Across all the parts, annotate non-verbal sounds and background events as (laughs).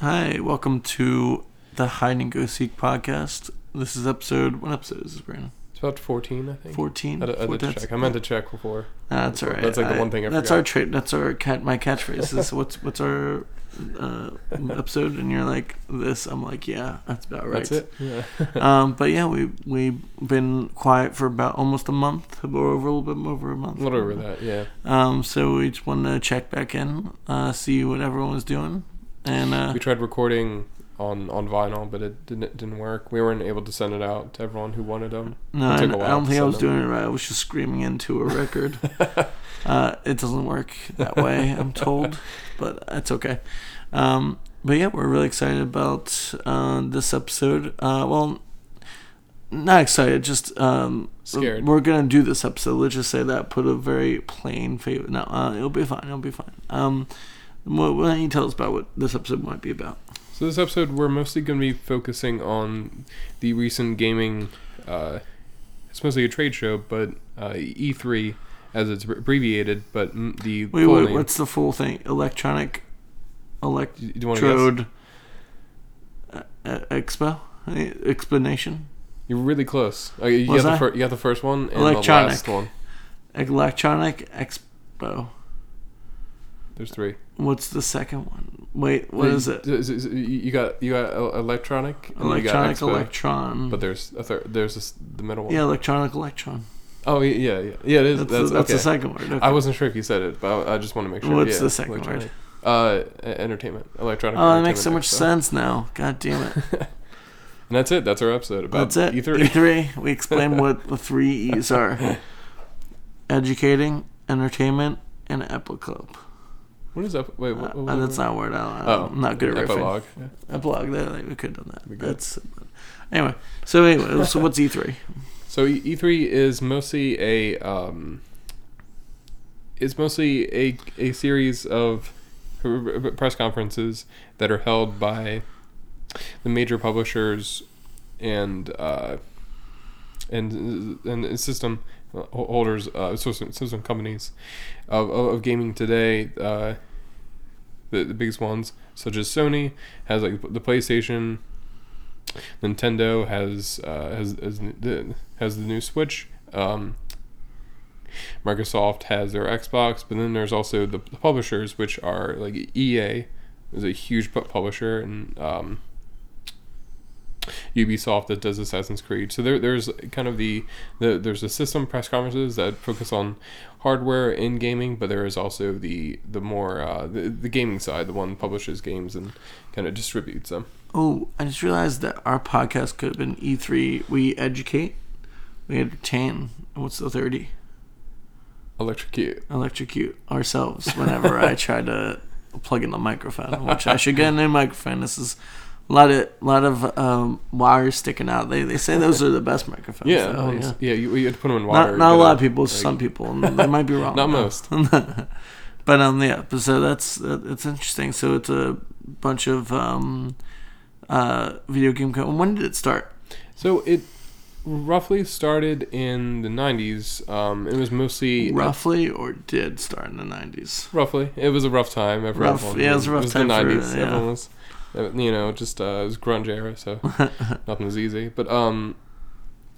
Hi, welcome to the Hide and Go Seek podcast. This is episode. What episode is this, Brandon? It's about 14, I think. 14? I, I did check. I meant to check before. That's all right. That's like the one thing I That's forgot. our trait. That's our cat. My catchphrase is (laughs) what's what's our uh, episode, and you're like this. I'm like, yeah, that's about right. That's it. Yeah. Um, (laughs) but yeah, we we've been quiet for about almost a month, or over a little bit over a month. a little over that, yeah. Um, so we just wanted to check back in, uh, see what everyone was doing, and uh, We tried recording on, on vinyl, but it didn't it didn't work. We weren't able to send it out to everyone who wanted them. No, I, took a I while don't think I was them. doing it right. I was just screaming into a record. (laughs) uh, it doesn't work that way, I'm told, but that's okay. Um, but yeah, we're really excited about uh, this episode. Uh, well, not excited, just um, Scared. We're gonna do this episode. Let's just say that. Put a very plain favor. No, uh, it'll be fine. It'll be fine. Um, what, why don't you tell us about what this episode might be about? So this episode, we're mostly going to be focusing on the recent gaming. Uh, it's mostly a trade show, but uh, E3, as it's abbreviated, but the Wait, wait, name. what's the full thing? Electronic, elect. Do you want to guess? Uh, uh, Expo explanation You're really close. Uh, you, got the fir- you got the first one and Electronic. the last one. electronic expo. There's three. What's the second one? Wait, what is it? You got you got el- electronic. got Electronic electron. But there's a third. There's this, the middle one. yeah, electronic electron. Oh yeah, yeah, yeah. It is. That's, That's, the, that's okay. the second word. Okay. I wasn't sure if you said it, but I, I just want to make sure. What's yeah, the second electronic. Uh, e- entertainment, electronic. oh, that makes so much expo. sense now. God damn it. (laughs) And that's it. That's our episode about That's it. E3. E3. We explain (laughs) what the three E's are: (laughs) educating, entertainment, and epiclope. What is that? Wait, what, Uh, what, what, that's not a word. I don't, Oh, I'm not good at riffing. epilogue. Yeah. Epilogue. There, we could have done that. That's anyway. So anyway, so what's E3? (laughs) So E- E3 is mostly a um, it's mostly a a series of press conferences that are held by the major publishers and uh, and and system holders, uh, system, system companies of, of, of gaming today. Uh, the, the biggest ones, such as Sony, has like the PlayStation. Nintendo has uh, has has the, has the new Switch. Um, Microsoft has their Xbox, but then there's also the, the publishers, which are like EA is a huge publisher, and um, Ubisoft that does Assassin's Creed. So there, there's kind of the, the there's the system press conferences that focus on hardware in gaming, but there is also the the more uh, the, the gaming side, the one that publishes games and kind of distributes them. Oh, I just realized that our podcast could have been E3. We educate, we entertain. and What's the third E? Electrocute. Electrocute ourselves whenever I (laughs) try to plug in the microphone, which I should get a new microphone. This is a lot of lot of um, wires sticking out. They they say those are the best microphones. Yeah, though, um, yeah. yeah. You, you have to put them in water. Not, not a lot of people. like- some people. They might be (laughs) wrong. Not most. (laughs) but um, yeah. But so that's that, it's interesting. So it's a bunch of um, uh, video game. Co- when did it start? So it roughly started in the '90s. Um, it was mostly Roughly, or did start in the nineties? roughly. It was a rough time. Everyone, Rough- yeah, it was a rough the time for- '90s. yeah. Everyone was, you know, just uh, it was grunge era, so (laughs) nothing was easy. But um,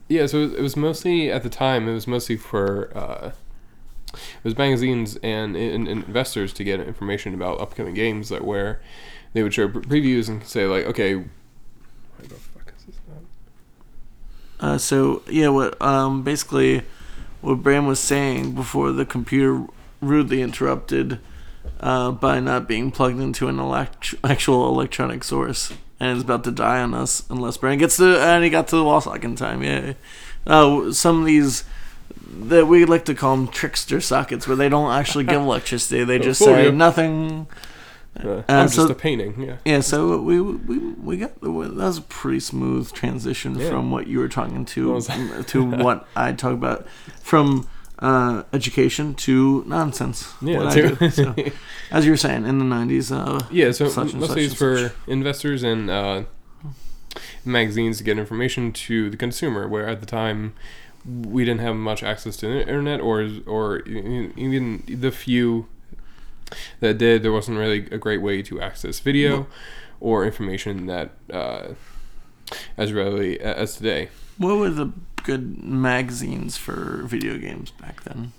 yeah. So it was, it was mostly at the time. It was mostly for uh, it was magazines and, and, and investors to get information about upcoming games that where they would show pre- previews and say like, okay, where the fuck is this? Uh, so yeah, what um basically what Bram was saying before the computer rudely interrupted uh, by not being plugged into an elect- actual electronic source and is about to die on us unless Bram gets to and he got to the wall socket in time. Yeah. Uh, some of these that we like to call them trickster sockets where they don't actually give (laughs) electricity. They just say yeah. nothing. Uh, I'm so- just a painting. Yeah. Yeah, so we we we got that was a pretty smooth transition Yeah. from what you were talking to to what (laughs) I talk about from uh, education to nonsense. Yeah, do. (laughs) So, as you were saying in the nineties, uh, Yeah, so Such and mostly such it's for investors and uh, magazines to get information to the consumer. Where at the time we didn't have much access to the internet, or or even the few that did, there wasn't really a great way to access video or information that uh, as readily as today. What were the good magazines for video games back then?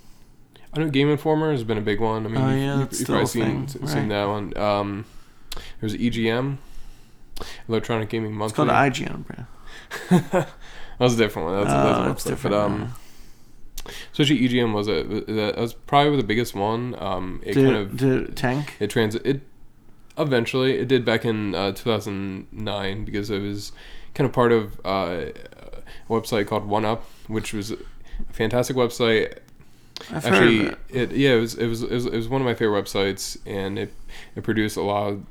I know Game Informer has been a big one. I mean, Oh, you've- yeah, you've, that's you've probably seen, thing, seen right. that one. Um, there's EGM, Electronic Gaming It's called Monthly. IGN, bro. (laughs) that was a different one. That's, Oh, that's website. different. But, um, especially EGM was a that was probably the biggest one. Um, it did, kind of did it tank? it trans it eventually it did back in uh, 2009 because it was kind of part of uh, website called One Up, which was a fantastic website. I've Actually, heard it. it yeah, it was, it was it was it was one of my favorite websites, and it it produced a lot of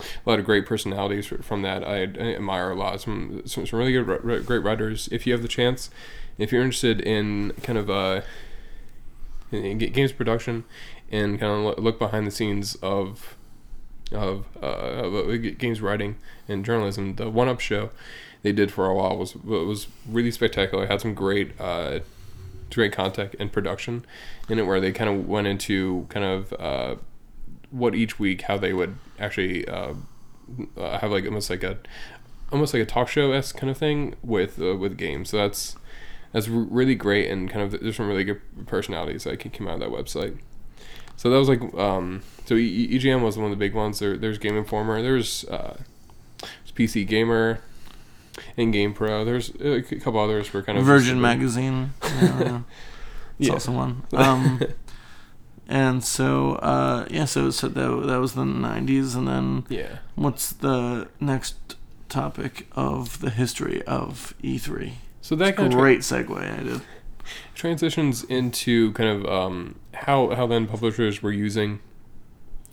a lot of great personalities from that. I, I admire a lot. Some some, some really good, great writers. If you have the chance, if you're interested in kind of uh, in, in games production and kind of look behind the scenes of of, uh, of uh, games writing and journalism, the One Up show they did for a while was was really spectacular. It had some great uh, great content and production in it, where they kind of went into kind of uh, what each week how they would actually uh, uh, have like almost like a almost like a talk show s kind of thing with uh, with games. So that's that's really great and kind of there's some really good personalities that can come out of that website. So that was like um, so EGM was one of the big ones. There, there's Game Informer. There's uh, PC Gamer. In Game Pro, there's a couple others were kind of Virgin Magazine. (laughs) Yeah, it's Yeah. also one. Um, (laughs) and so, uh, yeah, so, so that, that was the 90s. And then Yeah. what's the next topic of the history of E3? So that kind of Great segue I did. transitions into kind of um, how how then publishers were using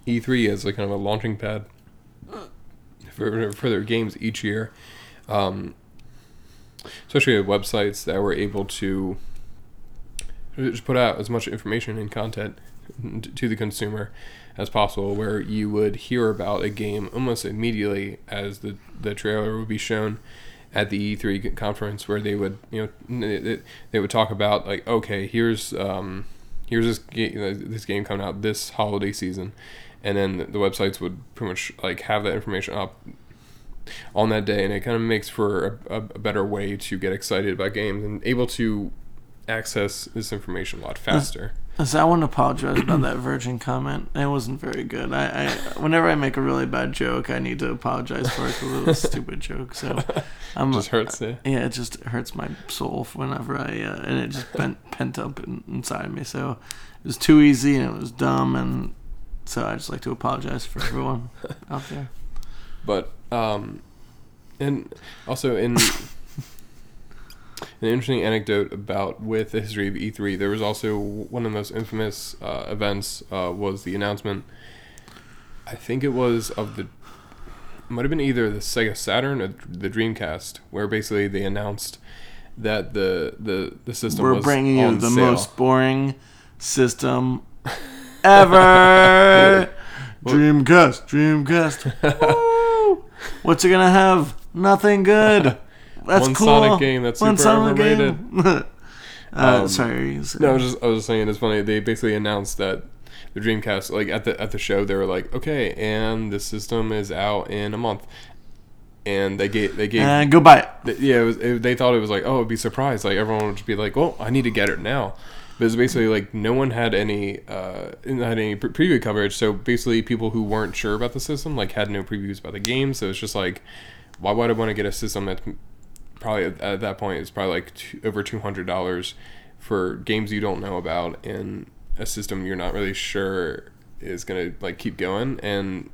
E3 as a kind of a launching pad for for their games each year, um, especially at websites that were able to just put out as much information and content to the consumer as possible, where you would hear about a game almost immediately as the the trailer would be shown at the E3 conference where they would you know they would talk about like okay here's um here's this game this game coming out this holiday season. And then the websites would pretty much like have that information up on that day and it kind of makes for a, a, better way to get excited about games and able to access this information a lot faster So I want to apologize about that Virgin comment. It wasn't very good. I, I whenever I make a really bad joke, I need to apologize for it because it was a stupid joke. So (laughs) I'm just hurts to yeah, it just hurts my soul whenever I uh, and it just pent pent up in, inside me. So it was too easy and it was dumb, and so I just like to apologize for everyone out there. But um and also in an interesting anecdote about with the history of E3 there was also one of the most infamous uh, events uh, was the announcement I think it was of the might have been either the Sega Saturn or the Dreamcast where basically they announced that the the the system We're was bringing you the sale. most boring system (laughs) ever. Dreamcast, Dreamcast. (laughs) What's it gonna have? Nothing good. (laughs) That's One cool. Sonic game that's One super Sonic overrated. game. (laughs) uh, Um, sorry. No, I was just I was just saying it's funny. They basically announced that the Dreamcast, like at the at the show, they were like, okay, and the system is out in a month, and they gave they gave and go buy it. th- yeah, it was, it, they thought it was like oh, it'd be surprised, like everyone would just be like, well, I need to get it now. But it's basically like no one had any uh had any pre- preview coverage, so basically people who weren't sure about the system like had no previews about the game, so it's just like, why would I want to get a system that's probably at, at that point is probably like two, over two hundred dollars for games you don't know about and a system you're not really sure is gonna like keep going. And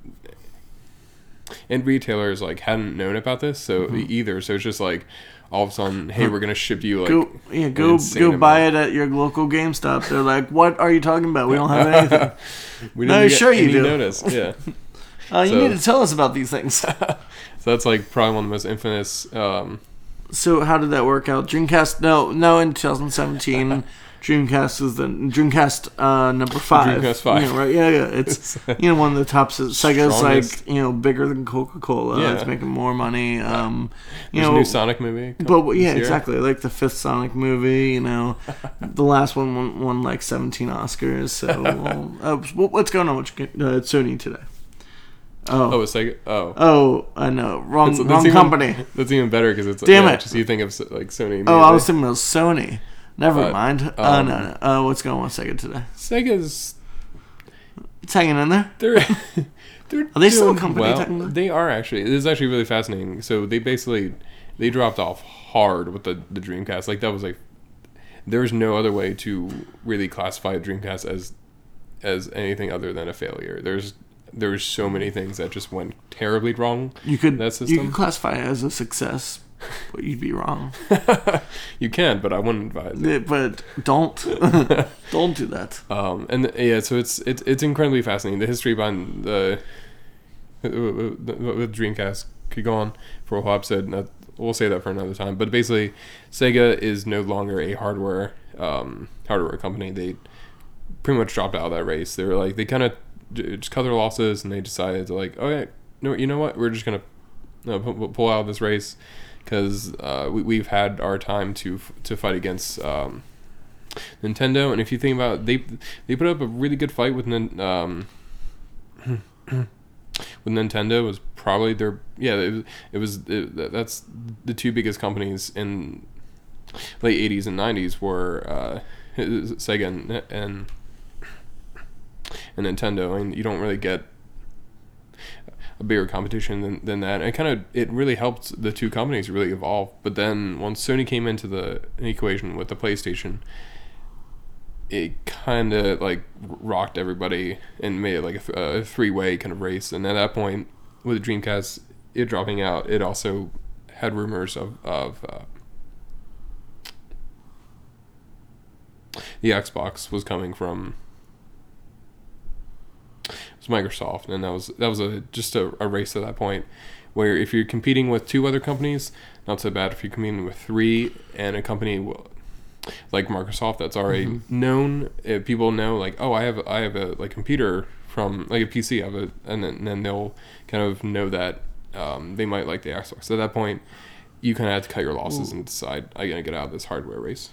and retailers like hadn't known about this so either. So it's just like all of a sudden hey we're gonna ship you like Go yeah, go go buy amount. it at your local GameStop. They're like, "What are you talking about? We don't have (laughs) anything." we No, didn't get sure you do. notice yeah (laughs) Uh, you So- need to tell us about these things. (laughs) so that's like probably one of the most infamous um so how did that work out? Dreamcast? No, no. In 2017, Dreamcast is the Dreamcast uh, number five. Dreamcast five. You know, right? Yeah, yeah. It's (laughs) you know one of the top. Sega's like you know bigger than Coca Cola. Yeah. It's making more money. Um, you There's know, a new Sonic movie. but yeah, year. exactly. Like the fifth Sonic movie. You know, (laughs) the last one won, won like seventeen Oscars. So (laughs) well, uh, what's going on with uh, Sony today? Oh, Oh, it's like oh. oh, I know, wrong, That's- that's wrong even- company. That's even better because it's Damn yeah, it. Just you think of like Sony. Oh, I was thinking was Sony. Never But, mind. uh, um, no, no. Uh, what's going on with Sega today? Sega's It's hanging in there. they're (laughs) they're Are they still a company, Well, they are actually. It is actually really fascinating. So they basically they dropped off hard with the the Dreamcast. Like that was like there was no other way to really classify a Dreamcast as as anything other than a failure. There's there's so many things that just went terribly wrong. You could That you could classify it as a success, but you'd be wrong. (laughs) you can, but I wouldn't advise. it. But don't (laughs) don't do that. Um, and yeah, so it's it's it's incredibly fascinating. The history behind the with Dreamcast could go on for a whole episode. That, we'll say that for another time. But basically, Sega is no longer a hardware um, hardware company. They pretty much dropped out of that race. They were like they kind of just cut their losses, and they decided to like, okay, no, you know what? We're just gonna uh, pu- pull out of this race because uh, we, we've had our time to to fight against. Um, Nintendo, and if you think about it, they they put up a really good fight with um, (clears throat) with Nintendo was probably their yeah it was, it was it, that's the two biggest companies in late eighties and nineties were uh, (laughs) Sega and, and and Nintendo. Mean, you don't really get a bigger competition than, than that. And it kind of it really helped the two companies really evolve. But then once Sony came into the equation with the PlayStation, it kind of like rocked everybody and made it like a, a three way kind of race. And at that point, with the Dreamcast it dropping out, it also had rumors of of uh, the Xbox was coming from it was Microsoft, and that was that was a just a, a race at that point. Where if you're competing with two other companies, not so bad. If you're competing with three and a company like Microsoft that's already known, if people know like, oh, I have I have a like computer from like a PC, I have a, and then, then they'll kind of know that um, they might like the Xbox. So at that point, you kind of have to cut your losses and decide, I'm gonna get out of this hardware race.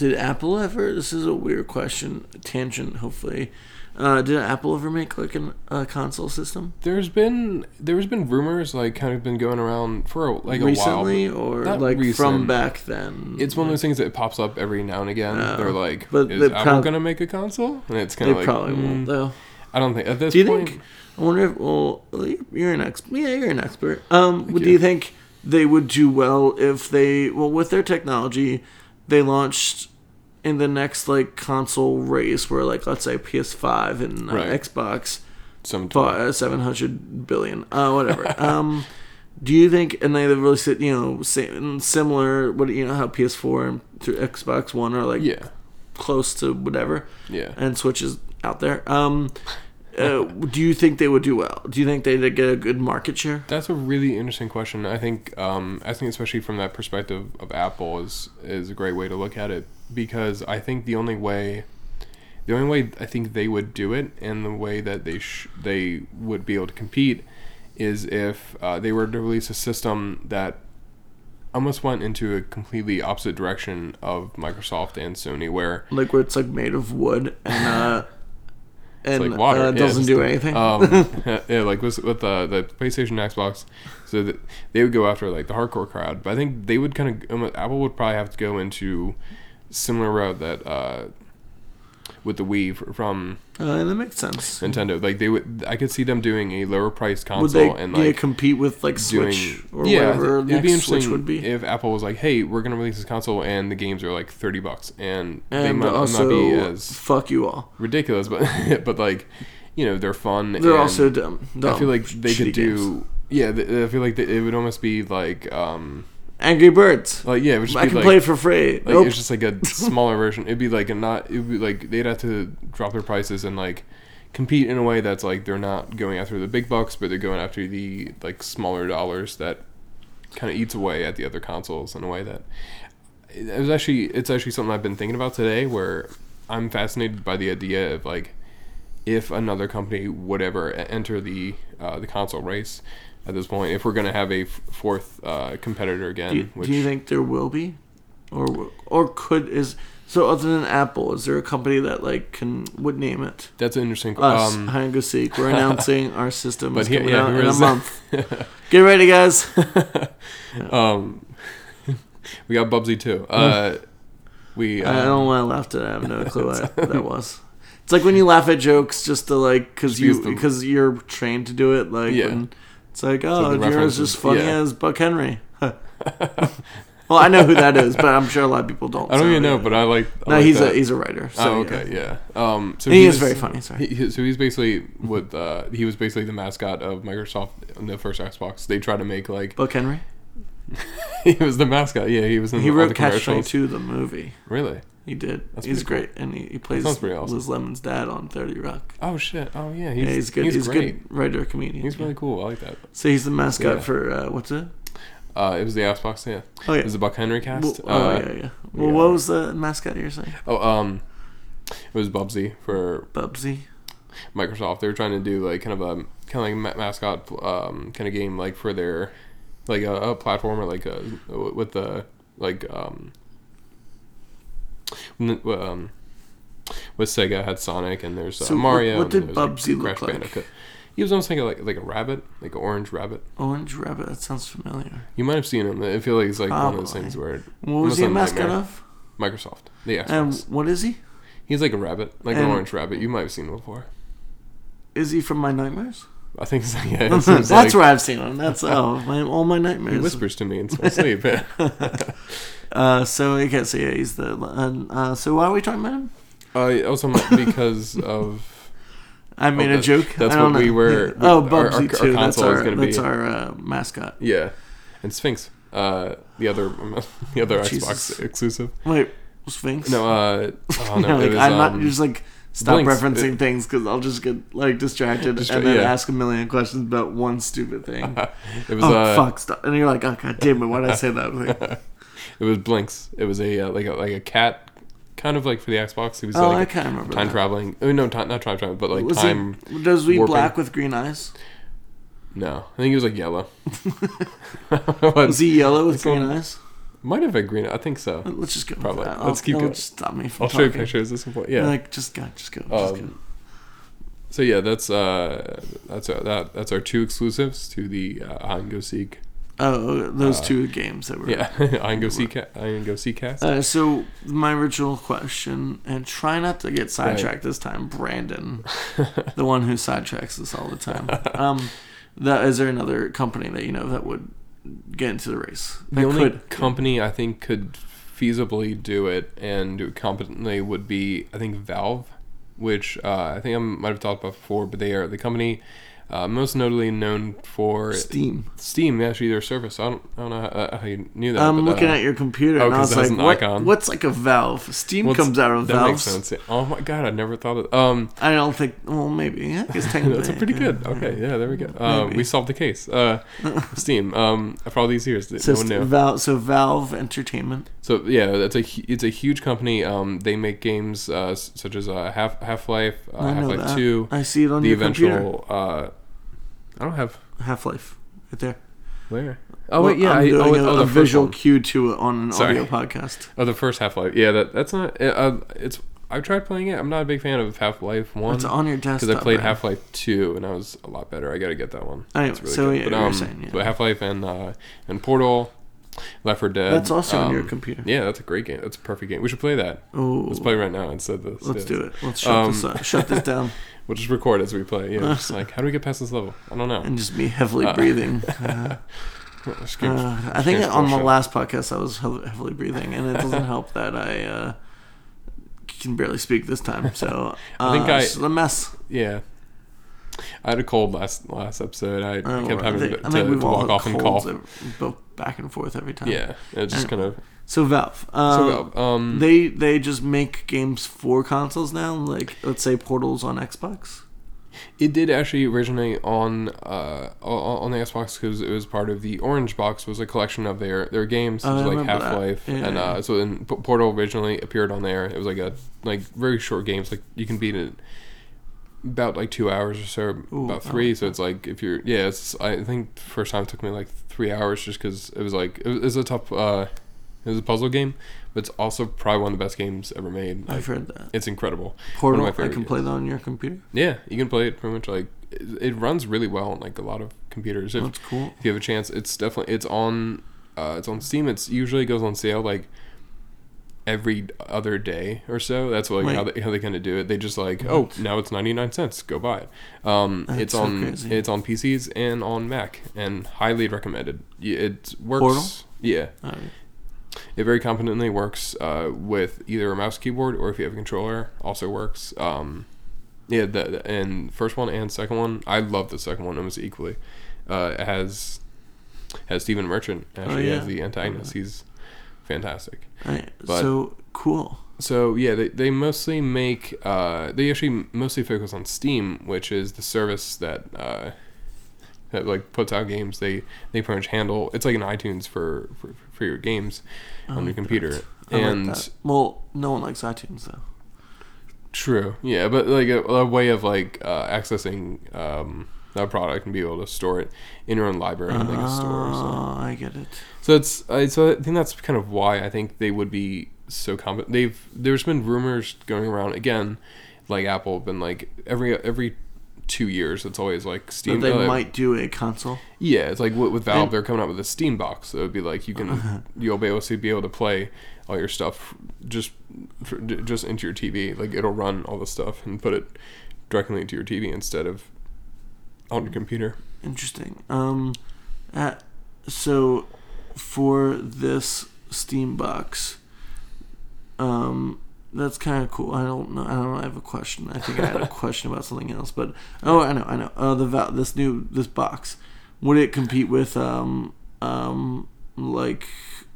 Did Apple ever? This is a weird question, tangent. Hopefully, uh, did Apple ever make like an, a console system There's been there's been rumors like kind of been going around for a, like recently, a while. or like from back then? It's one of those things that pops up every now and again. Oh. They're like, But "Is they Apple prob- gonna make a console?" And it's They kind of like, probably mm, won't though. I don't think at this Do you point. think? I wonder if. Well, you're- an expert. Yeah, you're an expert. Um, do you. you think they would do well if they? Well, with their technology, they launched in the next like console race, where like let's say PS5 and uh, Right. Xbox some uh, 700 billion, uh, whatever. (laughs) um, do you think? And they really said, you know, similar. What you know how PS4 and through Xbox One are like yeah, close to whatever yeah. and Switch is out there. Um, uh, do you think they would do well? Do you think they'd get a good market share? That's a really interesting question. I think um, I think especially from that perspective of Apple is is a great way to look at it because I think the only way the only way I think they would do it and the way that they sh- they would be able to compete is if uh, they were to release a system that almost went into a completely opposite direction of Microsoft and Sony where Like where it's like made of wood and uh, (laughs) and like water. uh, doesn't just do anything. Um, (laughs) (laughs) yeah, like with with the the PlayStation, Xbox, so that they would go after like the hardcore crowd. But I think they would kind of Apple would probably have to go into similar route that uh, with the Wii from uh, that makes sense. Nintendo. Like they would, I could see them doing a lower price console Would they and yeah, like compete with like doing Switch or yeah. whatever it'd next be interesting Switch would be? if Apple was like, "Hey, we're gonna release this console and the games are like thirty bucks," and, they might also, not be as fuck you all. ridiculous, but (laughs) but like you know they're fun. They're and also dumb. dumb I feel like they could do. games. Yeah, th- I feel like it would almost be like, um, Angry Birds. like yeah, it would just I be can like, play it for free. like nope. it's just like a (laughs) smaller version. It'd be like a not. It'd be like they'd have to drop their prices and like compete in a way that's like they're not going after the big bucks, but they're going after the like smaller dollars that kind of eats away at the other consoles in a way that it was actually it's actually something I've been thinking about today where I'm fascinated by the idea of like if another company would ever enter the uh, the console race at this point if we're going to have a f- fourth uh, competitor again Do you, which do you think there will be, or or could is so other than Apple, is there a company that like can would name it? that's an interesting Us, um, Hide and Go Seek. We're (laughs) announcing our system But is here- coming yeah, out in a month. (laughs) Get ready, guys. (laughs) um we got Bubsy too uh we I um, don't want to laugh at. it. I have no clue what that was. It's like when you laugh at jokes just to like because you because you're trained to do it. Like Yeah. when it's like oh, you're reference just funny yeah. as Buck Henry. (laughs) well, I know who that is, but I'm sure a lot of people don't. I don't so, even know but I like I no, like he's that. a he's a writer. So, oh, okay, yeah. Um, so he is very funny, sorry. He, so he's basically with uh, he was basically the mascot of Microsoft on the first Xbox. They tried to make like Buck Henry. (laughs) he was the mascot. Yeah, he was in He all wrote the Catch. Two, the movie. Really? He did. That's he's pretty great, and he, he plays awesome. Liz Lemon's dad on Thirty Rock. Oh shit! Oh yeah, he's, yeah, he's good. He's, He's, a great. good writer comedian. He's yeah. really cool. I like that. So he's the mascot Yeah. for uh, what's it? Uh, it was the Xbox. Yeah, Oh yeah. it was the Buck Henry cast. Well, oh uh, yeah, yeah. Well, yeah. what was the mascot you were saying? Oh, um, it was Bubsy for Bubsy. Microsoft. They were trying to do like kind of a kind of like a mascot um kind of game like for their like a, a platformer like a with the like um um with Sega had Sonic and there's uh, So Mario. what and did like, Bubsy look like? Bandicoot. He was almost like a, like like a rabbit, like an orange rabbit. Orange rabbit. That sounds familiar. You might have seen him. I feel like it's like one of those things where What was he a mascot of? Microsoft, the Xbox. And what is he? He's like a rabbit, like an orange rabbit. You might have seen him before. Is he from my nightmares? I think so. Yeah, (laughs) That's like where I've seen him. That's oh, my, all my nightmares. he whispers to me in my sleep. (laughs) (laughs) Uh, so I guess yeah, he's the. Uh, uh, so why are we talking about him? Uh, also because of I made Oh, a joke. that's what we know. were- Oh, our- our- Bubsy our too. That's console our. That's be- our uh, mascot. yeah, and Sphinx, uh, the other the other Jesus. Xbox exclusive. Wait, Sphinx. No, uh, oh no, like, was, I'm not um, just like stop Blinx. referencing things because I'll just get like distracted Distra- and then yeah. ask a million questions about one stupid thing. (laughs) it was oh uh, fuck! Stop. And you're like, oh god damn it! Why did I say that? Like, (laughs) it was Blinx. It was a uh, like a like a cat, kind of like for the Xbox. He was oh, I can't remember. time that. traveling. Oh no, time, not time traveling, but like Was time. he? Does he warping. black with green eyes? No, I think he was like yellow. (laughs) Was he yellow with green eyes? Might have been green. I think so. Let's just go. Probably. Let's I'll- keep going. Stop me from I'll show you pictures at some point. Yeah. Like just go, just go. Just go. Um, So yeah, that's uh, that's our, that that's our two exclusives to the uh, and Go Seek. Oh, those uh, two games that were. Yeah, (laughs) Hide and Go Seek, Hide and Go Seek cast. Uh, so my original question, and try not to get sidetracked this time, Brandon, (laughs) the one who sidetracks us all the time. (laughs) Um, that is there another company that you know that would get into the race? That the only could. company I think could feasibly do it and do it competently would be I think Valve, which uh, I think I might have talked about before, but they are the company uh, most notably known for Steam. Steam, actually their service. I don't, I don't know how, how you knew that. I'm but, looking uh, at your computer oh, and I was like, an what, icon. what's like a valve? Steam well, comes out of that valves. makes sense. Oh my god, I never thought of. Um, I don't think. Well, maybe. Yeah, I guess (laughs) technically. That's a pretty good. Okay, yeah, there we go. Uh, we solved the case. Uh, (laughs) Steam. Um, after all these years, So, no one knew. Valve, so Valve Entertainment. So yeah, that's a it's a huge company. Um, they make games uh, such as uh, Half Half Life, uh, Half Life. Two, I see it on the your computer. eventual. Uh, I don't have Half Life, right there. where. Oh wait, yeah, I'm I, doing oh, a, oh, a the first visual one. cue to it on an Sorry. audio podcast. Oh, the first Half Life. Yeah, that that's not. Uh, it's. I've tried playing it. I'm not a big fan of Half Life One It's on your desktop. because I played? Half Life Two and I was a lot better. I got to get that one. Anyway, so yeah, but, you were um, saying, yeah. but Half Life and uh, and Portal, Left 4 Dead. That's also on your um, computer. Yeah, that's a great game. That's a perfect game. We should play that. Oh, Let's play right now instead of this. Let's do it. Let's shut Um, this up. Shut this down (laughs) We'll just record as we play. Yeah, (laughs) just like how do we get past this level? I don't know. and just be heavily Uh, breathing. (laughs) Uh, uh, I think on the last podcast I was heavily breathing, and it doesn't help that I uh, can barely speak this time. So uh, I think I- it's a mess. yeah. I had a cold last last episode. I Uh, kept having think, to, I to walk off and cough. ev- both back and forth every time. Yeah, it's just kind of. So Valve, um, So um, they they just make games for consoles now. Like let's say Portals on Xbox. It did actually originate on uh on the Xbox because it was part of the Orange Box was a collection of their their games. Oh, it like. Half Life Yeah, and yeah. uh so then P- Portal originally appeared on there. It was like a like very short games like you can beat it about like two hours or so Ooh, about three. like so it's like if you're yeah it's I think the first time it took me like three hours just because it was like it was, it was a tough uh it was a puzzle game but it's also probably one of the best games ever made. Like, I've heard that. it's incredible. Portal, I can play games. that on your computer. Yeah, you can play it pretty much like it, it runs really well on like a lot of computers. If, That's cool. if you have a chance, it's definitely it's on uh, it's on Steam. It's usually goes on sale like every other day or so. That's like how they how they kind of do it. They just like oh now it's ninety nine cents. Go buy it. Um, That's it's so on crazy. it's on PCs and on Mac and highly recommended. It works. Portal? Yeah, Alright. it very competently works uh, with either a mouse keyboard or if you have a controller, also works. Um, yeah, the, and first one and second one, I love the second one almost equally. Uh, it has has Stephen Merchant actually Oh, yeah. as the antagonist. He's fantastic. Alright, But- so cool. So yeah, they, they mostly make uh, they actually mostly focus on Steam, which is the service that uh, that like puts out games. They they pretty much handle. It's like an iTunes for for, for your games I on your computer. that. Like And that. well, no one likes iTunes though. True. Yeah, but like a, a way of like uh, accessing um, that product and be able to store it in your own library and like a store. So, Oh, I get it. so it's I so I think that's kind of why I think they would be so competent. They've there's been rumors going around again, like Apple have been like every every two years it's always like That Steam. they uh, might do a console. yeah, it's like with, with Valve, And- they're coming out with a Steam box. So it'd be like you can (laughs) you'll be able to be able to play all your stuff just just into your TV. Like it'll run all the stuff and put it directly into your TV instead of on your computer. Interesting. Um, at, so for this Steam box, um, that's kind of cool. I don't know. I don't know. I have a question. I think I had a (laughs) question about something else, but oh, I know. I know. Uh, the val- this new this box would it compete with um um like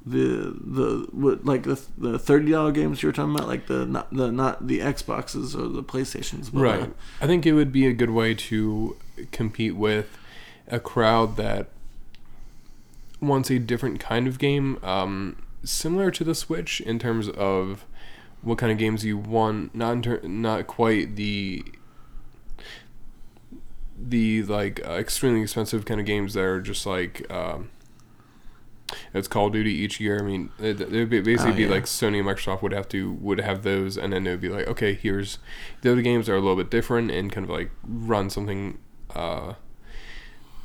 the the what like the the thirty dollar games you were talking about like the not the not the Xboxes or the PlayStations but, Right. I think it would be a good way to compete with a crowd that wants a different kind of game, um, similar to the Switch in terms of what kind of games you want. Not ter- not quite the the like uh, extremely expensive kind of games that are just like. Um, it's Call of Duty each year. I mean, it, it would basically Oh, be yeah. like Sony and Microsoft would have to would have those, and then it would be like, okay, here's the other games are a little bit different and kind of like run something, uh,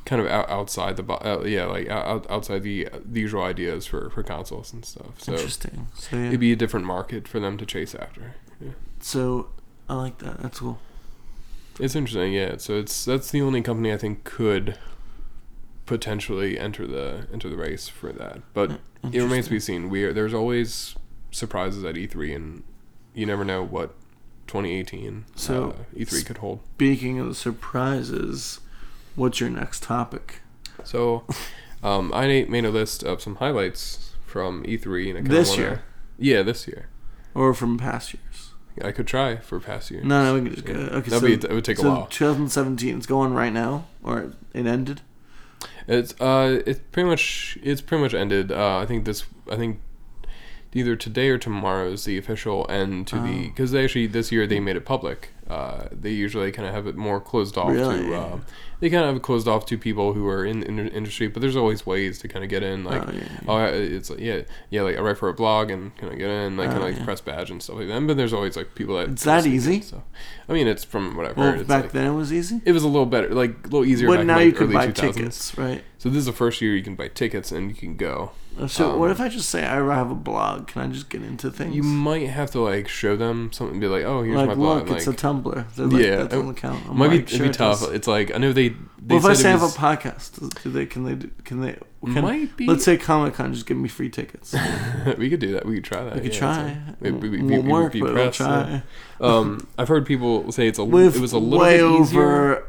kind of out, outside the uh, yeah, like out, outside the, the usual ideas for for consoles and stuff. So interesting. So yeah. it'd be a different market for them to chase after. Yeah. So I like that. That's cool. It's interesting, yeah. So it's that's the only company I think could potentially enter the enter the race for that. But it remains to be seen. We are, there's always surprises at E3, and you never know what 2018 So, uh, E3 could hold. Speaking of surprises, what's your next topic? So um, I made a list of some highlights from E3, and I This wanna, year? Yeah, this year. Or from past years? I could try for past years. No, no, we can just go. Okay, That'd so, be, it would take so a while. 2017 is going right now, or it ended. It's uh, it's pretty much it's pretty much ended. Uh, I think this I think either today or tomorrow is the official end to the Oh. because they actually this year they made it public. Uh, they usually kind of have it more closed off Really? to. Uh, they kind of have it closed off to people who are in, in the industry, but there's always ways to kind of get in. Like, oh, yeah, oh, it's like, yeah, yeah, like I write for a blog and kind of get in, like kind Oh, of like yeah. press badge and stuff like that. But there's always like people that It's that easy? So, I mean, it's from what I've Well, heard. It's back like, then it was easy. it was a little better, like a little easier. But back now in, you like, could early buy 2000s. tickets, right? So this is the first year you can buy tickets and you can go. So Um, what if I just say I have a blog? Can I just get into things? You might have to like show them something, and be like, "Oh, here's like, my blog." look, like, it's a Tumblr. They're like, Yeah, that doesn't count. I'm might be like, it'd sure be tough. It's like I know they. they Well, if I say I have a podcast, do they? Can they? Can they? Can, might be. Let's say Comic Con, just give me free tickets. (laughs) we could do that. We could try that. We could yeah, try. it's a- we- we- It won't we- work, we but we'll try. yeah. Um, I've heard people say it's a. With it was a little way bit easier. over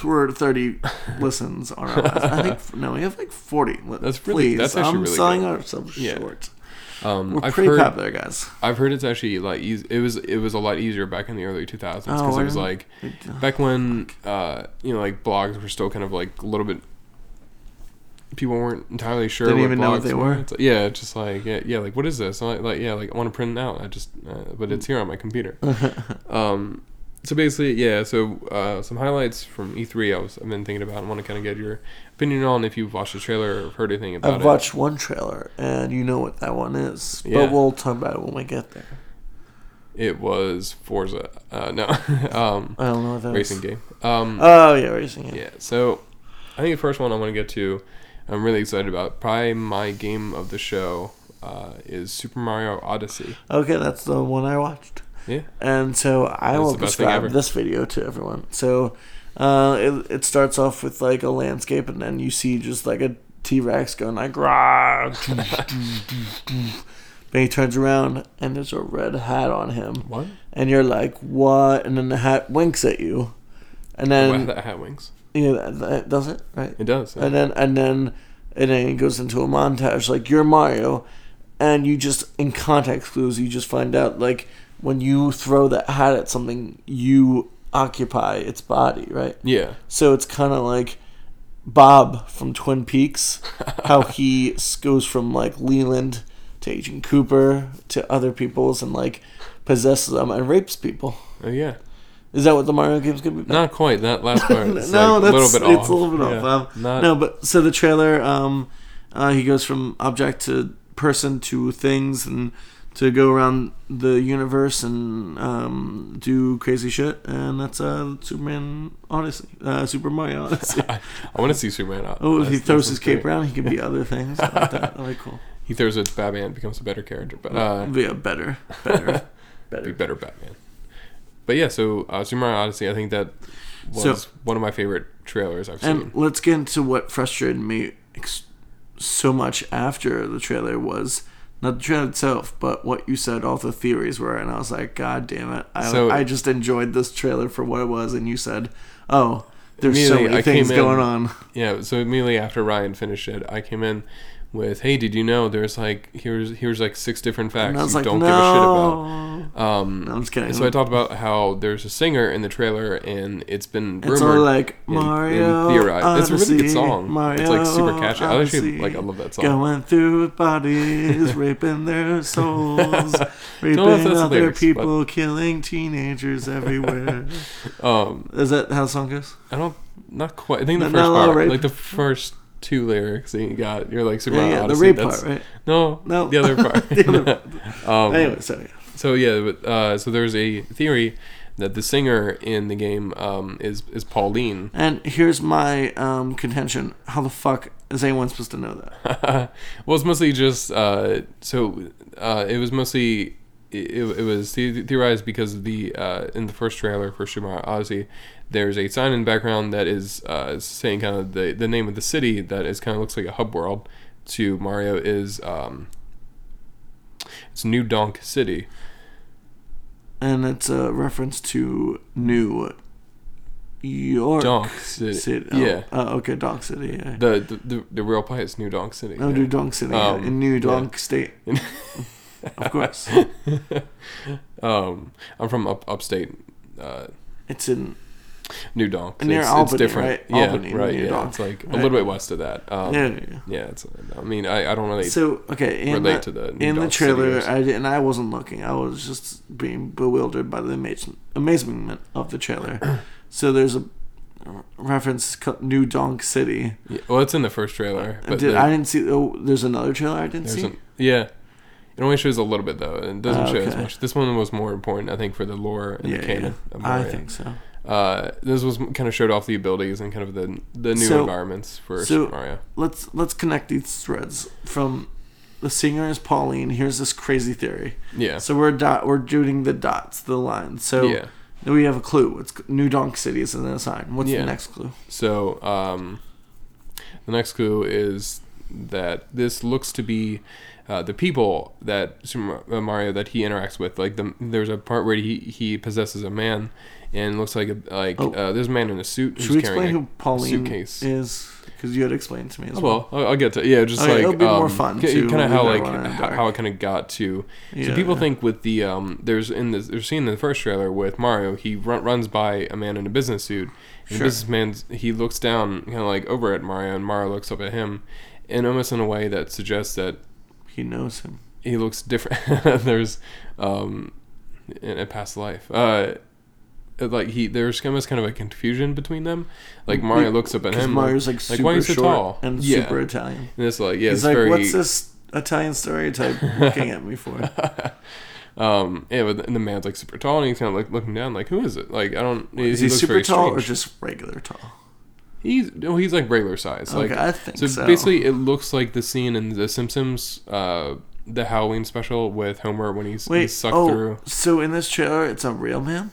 through 30 (laughs) listens on our last. I think no, we have like 40. That's really- Please, that's actually I'm really selling good. ourselves Yeah. short. Um, We're I've pretty heard popular guys. I've heard it's actually like easy. It was it was a lot easier back in the early 2000s because Oh, it was like back when uh, you know like blogs were still kind of like a little bit. People weren't entirely sure. Didn't even know what they were? Like- yeah, just like yeah, yeah, like what is this? Like, like yeah, like I want to print it out. I just, uh, but it's here on my computer. (laughs) um, so basically, yeah. So uh, some highlights from E3. I was I've been thinking about. and want to kind of get your opinion on if you've watched the trailer or heard anything about it. I've watched one trailer, and you know what that one is. Yeah. But we'll talk about it when we get there. It was Forza. Uh, no, (laughs) um, I don't know what that is. racing game. Um, Oh yeah, racing game. Yeah, so I think the first one I want to get to, I'm really excited about. Probably my game of the show uh, is Super Mario Odyssey. Okay, that's the one I watched. Yeah, And so I That's will the best thing describe this video to everyone. So uh, it, it starts off with like a landscape, and then you see just like a T Rex going like. (laughs) Then he turns around, and there's a red hat on him. what? And you're like, what? And then the hat winks at you. And Wow, then, that hat winks. yeah, that, that does it, right? It does. yeah. And then and then and then it goes into a montage like you're Mario, and you just in context clues you just find out like when you throw that hat at something you occupy its body, right? yeah, So it's kind of like Bob from Twin Peaks, (laughs) how he goes from like Leland to Agent Cooper to other people's and like possesses them and rapes people. oh yeah. Is that what the Mario game's gonna be? Not quite. That last part. (laughs) no, It's that's a little bit off. it's a little bit Yeah. off. Um, Not, no, but so the trailer, um, uh, he goes from object to person to things and to go around the universe and um, do crazy shit, and that's uh, Superman Odyssey, uh, Super Mario Odyssey. (laughs) I, want to see Superman. out. Oh, if he throws his cape around, he can be (laughs) other things. I like that. I like cool. (laughs) He throws it. Batman becomes a better character, but uh, be a better, better, be better. better Batman. But yeah, so uh, Super Mario Odyssey, I think that was So- one of my favorite trailers I've And seen. And let's get into what frustrated me ex- so much after the trailer was not the trailer itself, but what you said all the theories were, and I was like, God damn it! I So- I just enjoyed this trailer for what it was, and you said, Oh, there's so many I things came in- going on. Yeah, so immediately after Ryan finished it, I came in with, "Hey, did you know there's like here's here's like six different facts And I was you like, don't No, give a shit about." Um, no, I'm just kidding. so I talked about how there's a singer in the trailer, and it's been it's rumored. like Mario. and theorized. It's a really good song. Mario it's like super catchy. I actually like. I love that song. Going through bodies, (laughs) raping their souls, (laughs) raping other lyrics, but- people, killing teenagers everywhere. (laughs) Um, Is that how the song goes? I don't, not quite. I think the first not a lot of part, like the first two lyrics that you got, you're like super Yeah, yeah, the Odyssey, rape that's- part, right? No, No. the other part. (laughs) The other (laughs) um, Anyway, sorry. So yeah, but, uh, so there's a theory that the singer in the game um, is is Pauline. And here's my um, contention: How the fuck is anyone supposed to know that? (laughs) well, it's mostly just uh, so uh, it was mostly it, it was theorized because of the uh, in the first trailer for Mario Odyssey, there's a sign in the background that is uh, saying kind of the the name of the city that is kind of looks like a hub world to Mario is um, it's New Donk City. And it's a reference to New York Donk City. Oh, Yeah. Oh, okay, Donk City. Yeah. The, the the the real place, is New Donk City. No, yeah. New Donk City Um, in New yeah. Donk State, (laughs) of course. (laughs) um, I'm from up upstate, uh, It's in New Donk. Near it's, Albany, it's different. right? Yeah, Albany, right. New yeah, Donk. it's like a little bit west of that. Um, yeah, yeah, yeah, yeah. it's. I mean, I, I don't really So okay, in relate the, to the New in the Donk City trailer, I did, and I wasn't looking. I was just being bewildered by the amaz- amazement of the trailer. (clears throat) so there's a reference New Donk City. Yeah, well, it's in the first trailer. But Did, the- I didn't see. Oh, there's another trailer I didn't see. an, yeah, it only shows a little bit though. It doesn't Oh, show as much. This one was more important, I think, for the lore and yeah, the yeah. canon. Of I think so. Uh, this was kind of showed off the abilities and kind of the the new So- environments for so- Super Mario. Let's let's connect these threads. From the singer is Pauline. Here's this crazy theory. Yeah. So we're dot we're doing the dots, the lines. So yeah. we have a clue. It's New Donk City is in the sign. What's Yeah. the next clue? So um, the next clue is that this looks to be uh, the people that Super uh, Mario that he interacts with. Like the there's a part where he he possesses a man, and looks like a, like Oh. uh, there's a man in a suit Should we explain who Pauline suitcase. is? because you had explained to me as Oh, well. well, I'll, I'll get to yeah, just Okay, like it'll be more um, fun, ki- Kind of how like everyone in the h- dark. how it kind of got to. so Yeah, people yeah. think with the um, there's in the there's scene in the first trailer with Mario, he run, runs by a man in a business suit. And Sure. The businessman's he looks down, kind of like over at Mario, and Mario looks up at him, and almost in a way that suggests that he knows him. he looks different. (laughs) there's um, in a past life. Uh, like he there's almost kind of a confusion between them. Like Mario looks up at him. Mario's like like, super why are you so short tall? and Yeah. super Italian. and it's like yeah, He's it's like, very. "What's this Italian stereotype looking at me for?" (laughs) Um, yeah, but and the man's like super tall, and he's kind of like looking down, like, who is it? Like, I don't. Is he, looks super tall or just regular tall? He's no, he's like regular size. Like, okay, I think so, so. basically, it looks like the scene in The Simpsons, uh, the Halloween special with Homer when he's, wait. he's sucked oh, through. so in this trailer, it's a real man.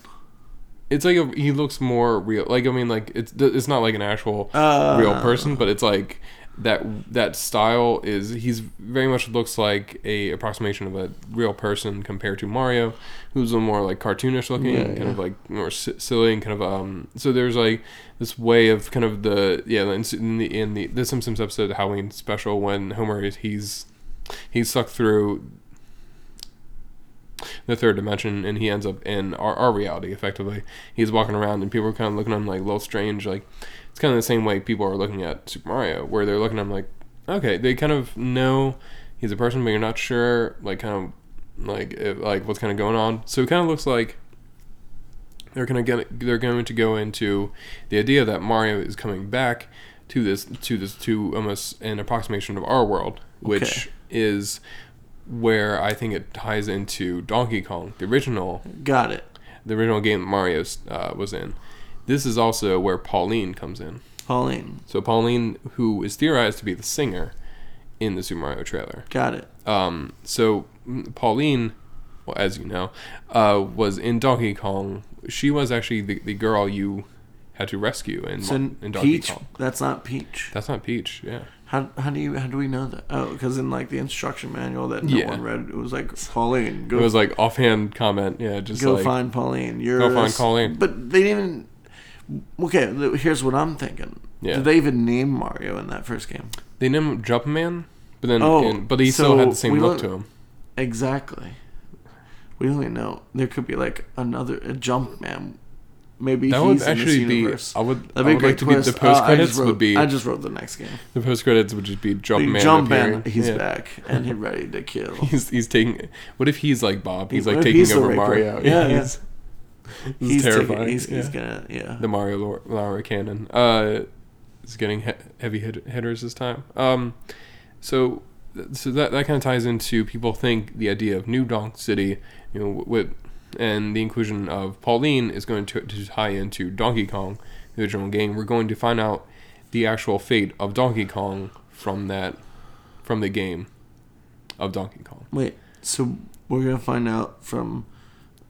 It's like a, he looks more real. Like I mean, like it's it's not like an actual Uh, real person, but it's like that that style is he's very much looks like a approximation of a real person compared to Mario, who's a more like cartoonish looking, Yeah, kind yeah. of like more si- silly and kind of um. So there's like this way of kind of the yeah in the in the the Simpsons episode the Halloween special when Homer is he's he's sucked through the third dimension and he ends up in our, our reality effectively he's walking around and people are kind of looking at him like a little strange like it's kind of the same way people are looking at super mario where they're looking at him like okay they kind of know he's a person but you're not sure like kind of like if, like what's kind of going on so it kind of looks like they're gonna get they're going to go into the idea that mario is coming back to this to this to almost an approximation of our world which Okay. is where I think it ties into Donkey Kong, the original, Got it. the original game that Mario uh, was in. This is also where Pauline comes in. Pauline. So Pauline, who is theorized to be the singer in the Super Mario trailer. Got it. Um, so mm, Pauline, well, as you know, uh, was in Donkey Kong. She was actually the, the girl you had to rescue in, So in Donkey Peach. Kong. That's not Peach. That's not Peach. Yeah. How, how do you how do we know that? Oh, because in like the instruction manual that no Yeah. one read, it was like Pauline, go It was like offhand comment. Yeah, just go like find Pauline. You're Go find Pauline. But they didn't. Okay, here's what I'm thinking. Yeah. Did they even name Mario in that first game? they named him Jumpman, but then Oh, in- but he still had the same look to him. Exactly. We only know there could be like another a jump man. Maybe That he's would actually be. I would. That'd I would like to be twist. the post Uh, credits wrote, would be I just wrote the next game. the post credits would just be jump man, he's Yeah. back and he's ready to kill. (laughs) He's he's taking. What if he's like Bob? He's like What taking he's over Mario. Yeah, (laughs) yeah. he's, this he's is taking- terrifying. he's, he's yeah. gonna yeah. the Mario Laura canon. Uh, is getting he- heavy hit- hitters this time. Um, so so that that kind of ties into people think the idea of New Donk City, you know, with and the inclusion of Pauline is going to to tie into Donkey Kong, the original game. We're going to find out the actual fate of Donkey Kong from that from the game of Donkey Kong. Wait, so we're gonna find out from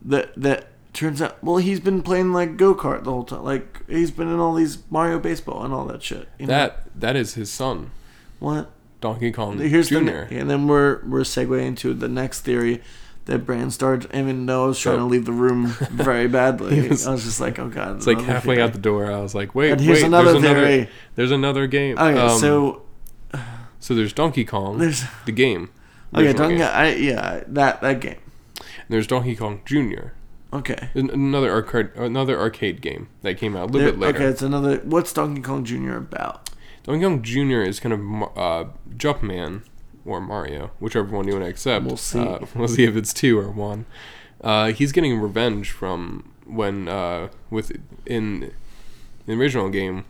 that that turns out well he's been playing like go kart the whole time. Like he's been in all these Mario baseball and all that shit. You know? That that is his son, what? Donkey Kong Here's Junior. the and then we're we're segueing into the next theory that Brand started. Even though I was trying Oh. to leave the room (laughs) very badly, was- I was just like, oh god. It's like halfway theory. out the door. I was like, wait, And here's wait, another there's another, theory. there's another game. Okay, Um, so so there's Donkey Kong, there's the game. okay, Donkey, game. I, yeah, that that game. And there's Donkey Kong Junior, Okay. An- another arcade, another arcade game that came out a little There- bit later. Okay, it's another. What's Donkey Kong Jr. about? Donkey Kong Junior is kind of Mar- uh, Jumpman or Mario, whichever one you want to accept. We'll see. Uh, (laughs) we'll see if it's two or one. Uh, he's getting revenge from when uh, with in the original game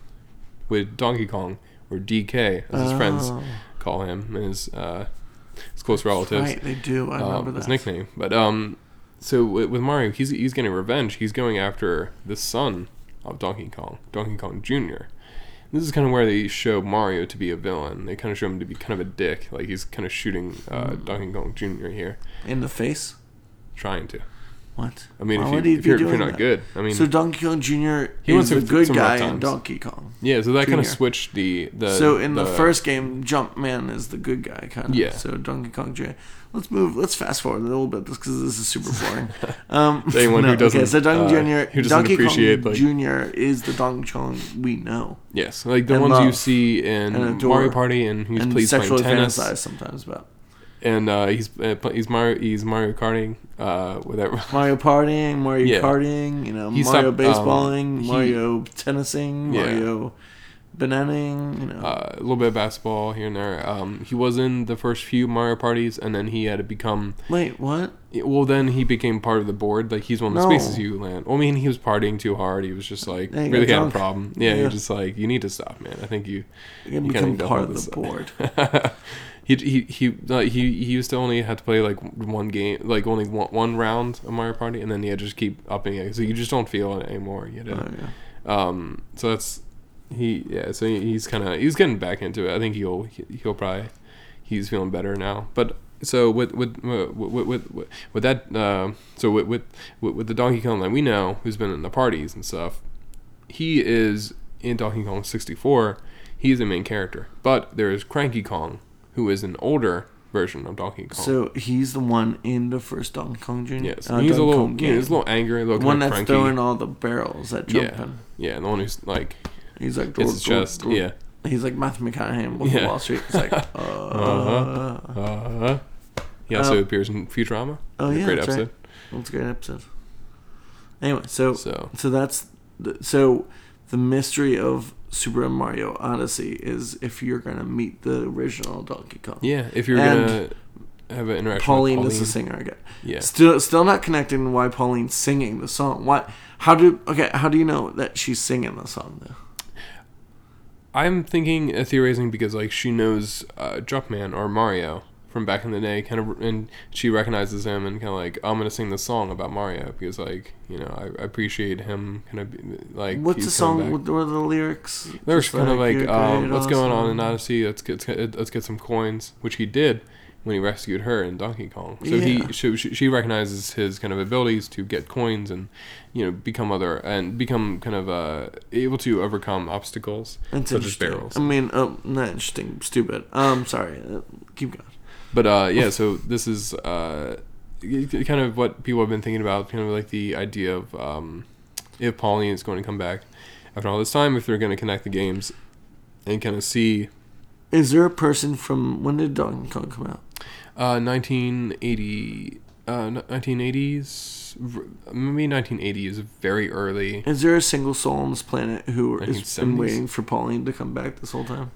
with Donkey Kong or DK as his friends Oh, call him and his uh, his close relatives. Right, they do. I um, remember his that. nickname. But um, so with, Mario, he's he's getting revenge. He's going after the son of Donkey Kong, Donkey Kong Jr. This is kind of where they show Mario to be a villain. They kind of show him to be kind of a dick, like he's kind of shooting uh, Hmm. Donkey Kong Jr. here, In the face. trying to. What? I mean, Why if, you, if you're, if you're not that? good, I mean, so Donkey Kong Jr. He is a good guy in. Donkey Kong. yeah. So that kind of switched the the. so in the, the first game, Jumpman is the good guy, kind of. Yeah. So Donkey Kong Jr. Let's move. Let's fast forward a little bit, because this is super boring. (laughs) Um, anyone who doesn't, so Donkey uh, Jr. who doesn't Donkey appreciate, Kong like- Jr. is the Donkey Kong we know yes, like the ones you see in Mario Party, and he's and playing tennis, sometimes about and uh, he's uh, he's Mario he's Mario Karting, uh, whatever. (laughs) Mario partying, Mario Yeah. karting, you know, He Mario stopped, um, baseballing, he- Mario tennising, Yeah. Mario bananing, you know. uh, a little bit of basketball here and there. Um, he was in the first few Mario parties, and then he had to become. Wait, what? Well, then he became part of the board. Like he's one of the No. spaces you land. Well, I mean, he was partying too hard. He was just like Yeah, really had a problem. Yeah, Yeah. you're just like you need to stop, man. I think you. You're You become part of the board. (laughs) he he he uh, he he used to only have to play like one game, like only one, one round of Mario Party, and then he had to just keep upping it. So you just don't feel it anymore. You know. Oh, yeah. Um, so that's he. Yeah. So he's kind of he's getting back into it. I think he'll he- he'll probably he's feeling better now. But so with with with with with, with that uh, so with, with with with the Donkey Kong that we know, who's been in the parties and stuff, he is in Donkey Kong 64. He's the main character. But there is Cranky Kong, who is an older version of Donkey Kong. So he's the one in the first Donkey Kong Jr. yes, uh, he's a little yeah, he's a little angry, a little the one that's cranky. throwing all the barrels at jump yeah, yeah, the one who's like He's like, it's his chest. Yeah. He's like Matthew McConaughey with Yeah. Wall Street. It's like, uh, (laughs) Uh-huh. Uh, he also Uh, appears in Futurama. oh yeah, Great that's episode. right. That's a great episode. Anyway, so So So that's the, so the mystery of Super Mario Odyssey is if you're gonna meet the original Donkey Kong. yeah, if you're And gonna have an interaction Pauline, with Pauline, is the singer again. yeah, Still, still not connecting why Pauline's singing the song. What? How do? Okay, how do you know that she's singing the song though? I'm thinking uh, theorizing because like she knows uh, Jumpman or Mario from back in the day, kind of, and she recognizes him and kind of like I'm gonna sing the song about Mario because like you know I, I appreciate him kind of like What's the song? What, are the lyrics? There's Just kind of like, "You're um, what's going on in. Odyssey? Let's get let's get some coins, which he did when he rescued her in Donkey Kong. So Yeah. he she, she recognizes his kind of abilities to get coins and you know become other and become kind of uh, able to overcome obstacles That's such as barrels. I mean, oh, not interesting. Stupid. Um, sorry. Uh, keep going. But uh, yeah, so this is uh, kind of what people have been thinking about, kind of like the idea of um, if Pauline is going to come back after all this time, if they're going to connect the games and kind of see Is there a person from when did Donkey Kong come out? uh, 1980, uh, 1980s, v- maybe 1980 is very early. Is there a single soul on this planet who has been waiting for Pauline to come back this whole time?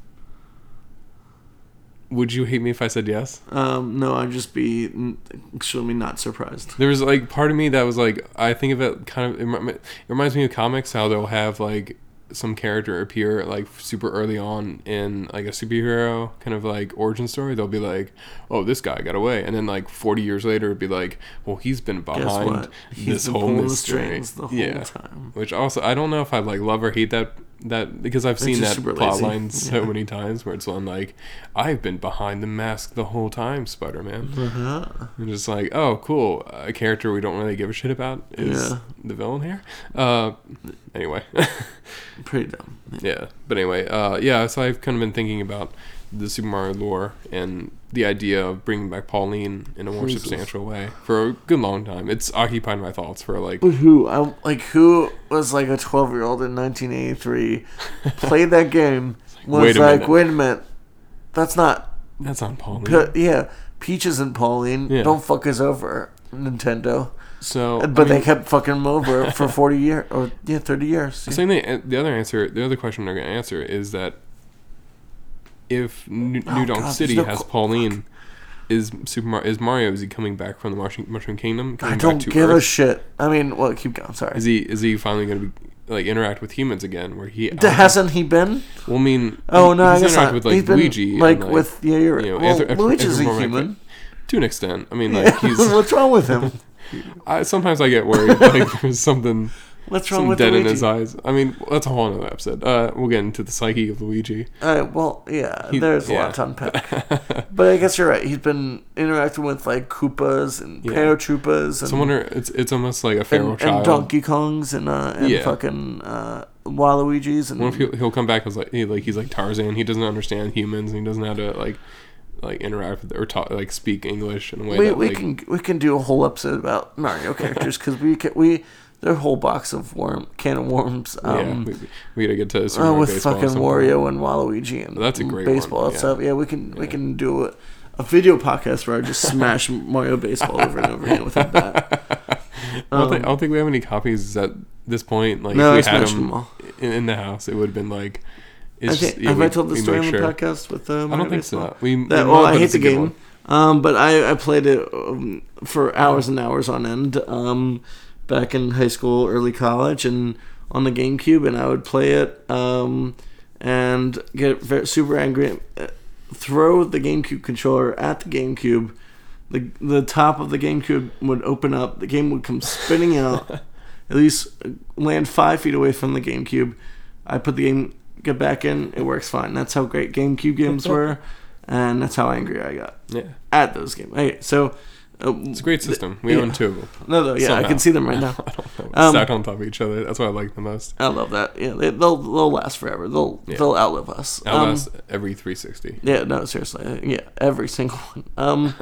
Would you hate me if I said yes? Um, no, I'd just be extremely not surprised. There was like part of me that was like, I think of it kind of, it reminds me of comics, how they'll have like some character appear like super early on in like a superhero kind of like origin story. They'll be like, oh, this guy got away. And then like 40 years later, it'd be like, well, he's been behind this whole mystery. the whole yeah. time. Which also, I don't know if I like love or hate that that because I've seen that plot lazy. line so Yeah. many times where it's on like, I've been behind the mask the whole time, Spider Man. Uh-huh. And just like, oh, cool, a character we don't really give a shit about is Yeah. the villain here. Uh, anyway, (laughs) Pretty dumb. yeah. But anyway, uh, yeah. So I've kind of been thinking about the Super Mario lore and the idea of bringing back Pauline in a more Jesus. substantial way for a good long time. It's occupied my thoughts for like, But who? I, like who was like a twelve year old in nineteen eighty three, played that game, (laughs) was Wait a like, minute. wait a minute, that's not. that's on Pauline. Pe- yeah, Peaches and Pauline Yeah. don't fuck us over, Nintendo. So, I But mean, they kept fucking him over (laughs) for forty years or yeah, thirty years. Same thing. uh, The other answer, the other question they're going to answer is that if New, Oh, New Donk God, City no has qu- Pauline, is Super Mario, is Mario is he coming back from the Mushroom, Mushroom Kingdom? I don't give a shit. I mean, well, keep going. Sorry. Is he is he finally going to be like interact with humans again? Where he D- hasn't he been? well, I mean, Oh no, I he's guess not. with like he's been Luigi, like, and, with yeah, you're right. you know, well, anthrop- Luigi's a anthropomorphic- human. to an extent. I mean, (laughs) like he's What's wrong with him? (laughs) I, sometimes I get worried like (laughs) there's something What's wrong Some with dead Luigi? in his eyes. I mean, that's a whole other episode. Uh, we'll get into the psyche of Luigi. Uh, well, yeah, He- there's a yeah. lot to unpack. (laughs) but I guess you're right. He's been interacting with like Koopas and Yeah. paratroopas and, So I wonder, it's it's almost like a feral and, child. and Donkey Kongs and uh, and Yeah. fucking uh, Waluigi's and What if he'll, he'll come back as like he, like he's like Tarzan? He doesn't understand humans and he doesn't know how to like like interact with or talk like speak English in a way we, that we like can we can do a whole episode about Mario (laughs) characters because we can, we their whole box of worm can of worms um, yeah we, we gotta get to Super uh, with fucking at some point. Wario and Waluigi and That's a great baseball yeah. stuff. Yeah, we can we can do a, a video podcast where I just smash (laughs) Mario baseball over and over again with a bat. I, don't think, Um, I don't think we have any copies at this point. Like no, if we had them them all. in, in the house, it would have been like. I It's think, just, yeah, have we- I told the story on the sure. podcast with uh, I don't think baseball? so. We, That, we well, I hate the game, um, but I, I played it um, for hours and hours on end um, back in high school, early college, and on the GameCube, and I would play it um, and get very, super angry, uh, throw the GameCube controller at the GameCube. The, the top of the GameCube would open up. The game would come spinning out, (laughs) at least land five feet away from the GameCube. I put the game, get back in. It works fine. That's how great GameCube games were, and that's how angry I got Yeah, at those games. Okay, so uh, it's a great system. We yeah. own two of them. no, no, yeah, I can see them right now. (laughs) I don't know. Um, Stacked on top of each other. That's what I like the most. I love that. Yeah, they, they'll they'll last forever. They'll Yeah. they'll outlive us. Um, Outlast every 360. yeah, no, seriously. Yeah, every single (laughs) one. Um.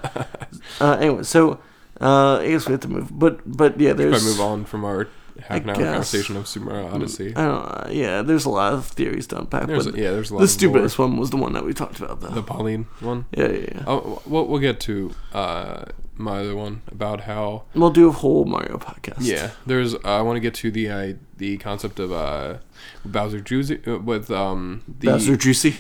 uh, anyway, so uh, I guess we have to move, but but yeah, If I there's. move on from our half an hour guess. conversation of Super Mario Odyssey. I don't. know, yeah, there's a lot of theories to unpack. There's but yeah, there's a lot the stupidest one was the one that we talked about, though. the Pauline one. yeah, yeah, yeah. Oh, we'll, we'll get to uh, my other one about how We'll do a whole Mario podcast. yeah. There's I want to get to the uh, the concept of uh, Bowser Juicy uh, with um the Bowser Juicy.